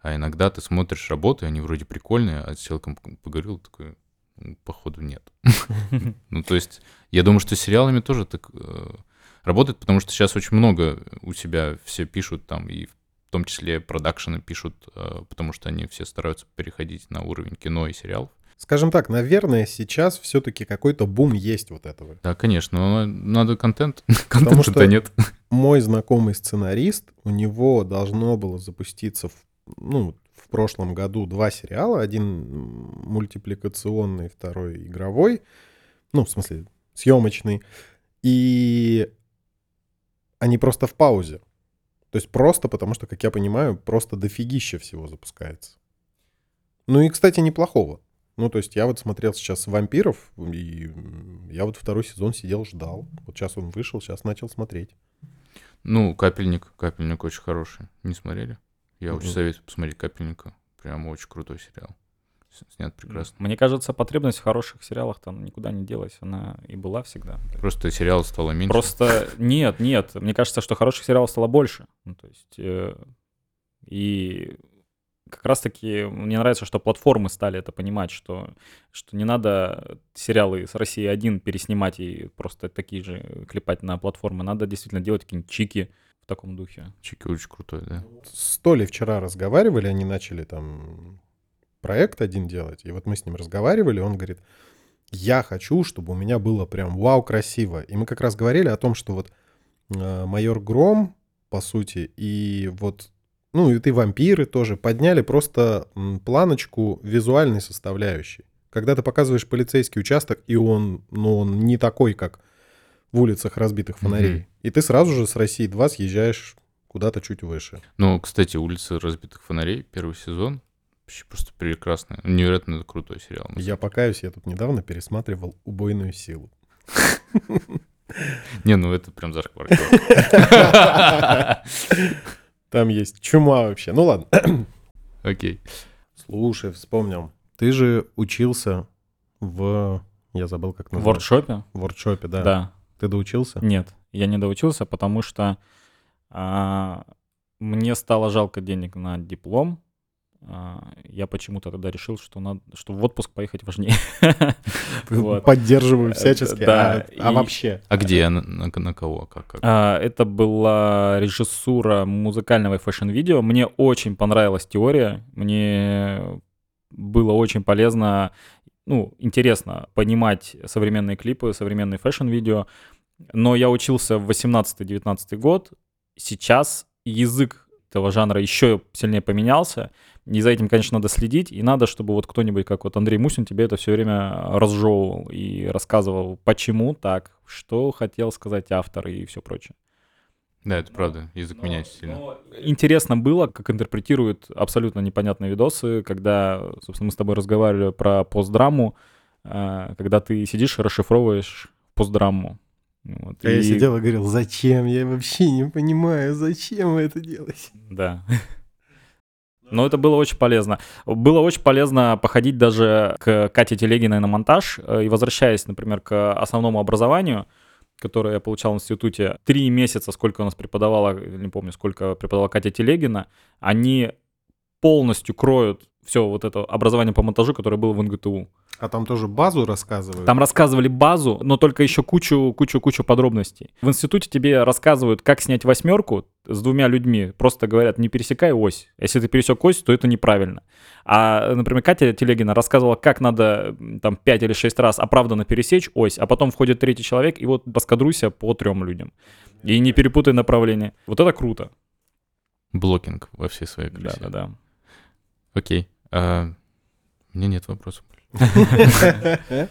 А иногда ты смотришь работы, они вроде прикольные, а с человеком поговорил, такой, «Ну, походу, нет. Ну, то есть, я думаю, что с сериалами тоже так э, работает, потому что сейчас очень много у себя все пишут там, и в том числе продакшены пишут, э, потому что они все стараются переходить на уровень кино и сериалов. Скажем так, наверное, сейчас все-таки какой-то бум есть вот этого. Да, конечно, но надо контент. Контента нет. Мой знакомый сценарист, у него должно было запуститься в, ну, в прошлом году два сериала. Один мультипликационный, второй игровой. Ну, в смысле, съемочный. И они просто в паузе. То есть просто потому, что, как я понимаю, просто дофигища всего запускается. Ну и, кстати, неплохого. Ну, то есть я вот смотрел сейчас «Вампиров», и я вот второй сезон сидел, ждал. Вот сейчас он вышел, сейчас начал смотреть. Ну, «Капельник», «Капельник» очень хороший. Не смотрели? Я mm-hmm. очень советую посмотреть «Капельника». Прям очень крутой сериал. Снят прекрасно. Мне кажется, потребность в хороших сериалах там никуда не делась. Она и была всегда. Просто сериал стало меньше. Просто нет, нет. Мне кажется, что хороших сериалов стало больше. Ну, то есть... Э, и как раз-таки мне нравится, что платформы стали это понимать, что, что не надо сериалы с России один переснимать и просто такие же клепать на платформы. Надо действительно делать какие-нибудь чики в таком духе. Чики очень крутой, да. С Толей вчера разговаривали, они начали там проект один делать, и вот мы с ним разговаривали, он говорит, я хочу, чтобы у меня было прям вау красиво. И мы как раз говорили о том, что вот э, майор Гром, по сути, и вот ну и ты вампиры тоже подняли просто планочку визуальной составляющей. Когда ты показываешь полицейский участок, и он, ну, он не такой, как в улицах разбитых фонарей. Mm-hmm. И ты сразу же с России 2 съезжаешь куда-то чуть выше. Ну, кстати, улицы разбитых фонарей, первый сезон, вообще просто прекрасный. Невероятно крутой сериал. Я покаюсь, я тут недавно пересматривал «Убойную силу». Не, ну это прям зашквар. Там есть чума вообще. Ну ладно. Окей. Слушай, вспомнил. Ты же учился в... Я забыл, как называется. В воркшопе? В воркшопе, да. Да. Ты доучился? Нет, я не доучился, потому что а, мне стало жалко денег на диплом. А, я почему-то тогда решил, что, надо, что в отпуск поехать важнее. Поддерживаю всячески. Да, А а и- вообще? А где? На, на- кого? Как? А, Это была режиссура музыкального fashion-видео. Мне очень понравилась теория. Мне было очень полезно, ну, интересно понимать современные клипы, современные fashion-видео. Но я учился в 18-19 год. Сейчас язык этого жанра еще сильнее поменялся. И за этим, конечно, надо следить. И надо, чтобы вот кто-нибудь, как вот Андрей Мусин, тебе это все время разжевывал и рассказывал, почему так, что хотел сказать автор и все прочее. Да, это правда. Язык меняется сильно. Интересно было, как интерпретируют абсолютно непонятные видосы, когда, собственно, мы с тобой разговаривали про постдраму, э, когда ты сидишь и расшифровываешь постдраму. Вот, А я и- сидел и говорил, зачем? Я вообще не понимаю, зачем вы это делаете? Да. Но это было очень полезно. Было очень полезно походить даже к Кате Телегиной на монтаж. э, И возвращаясь, например, к основному образованию, которое я получал в институте, три месяца, сколько у нас преподавала, не помню, сколько преподавала Катя Телегина, они полностью кроют все вот это образование по монтажу, которое было в НГТУ. А там тоже базу рассказывают? Там рассказывали базу, но только еще кучу, кучу, кучу подробностей. В институте тебе рассказывают, как снять восьмерку с двумя людьми. Просто говорят, не пересекай ось. Если ты пересек ось, то это неправильно. А, например, Катя Телегина рассказывала, как надо там 5 или 6 раз оправданно пересечь ось, а потом входит третий человек, и вот раскадруйся по трем людям. И не перепутай направление. Вот это круто. Блокинг во всей своей красе. Да-да-да. Окей. А, у меня нет вопросов.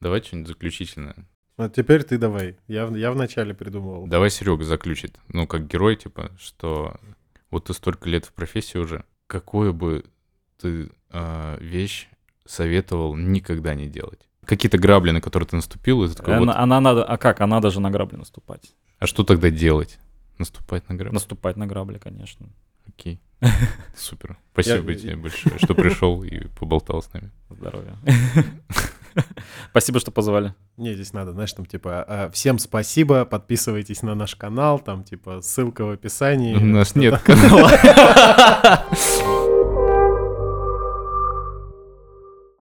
Давай что-нибудь заключительное. Вот теперь ты давай. Я, в- я вначале придумывал. Давай Серега заключит. Ну, как герой, типа, что вот ты столько лет в профессии уже. Какую бы ты а, вещь советовал никогда не делать? Какие-то грабли, на которые ты наступил, и ты такой, вот, Она, она надо, а как? А надо же на грабли наступать. а что тогда делать? Наступать на грабли? Наступать на грабли, конечно. Окей. Супер. Спасибо Я- тебе большое, что пришел и поболтал с нами. Здоровья. Спасибо, что позвали. Не, здесь надо, знаешь, там типа а, всем спасибо, подписывайтесь на наш канал, там типа ссылка в описании. У нас нет канала.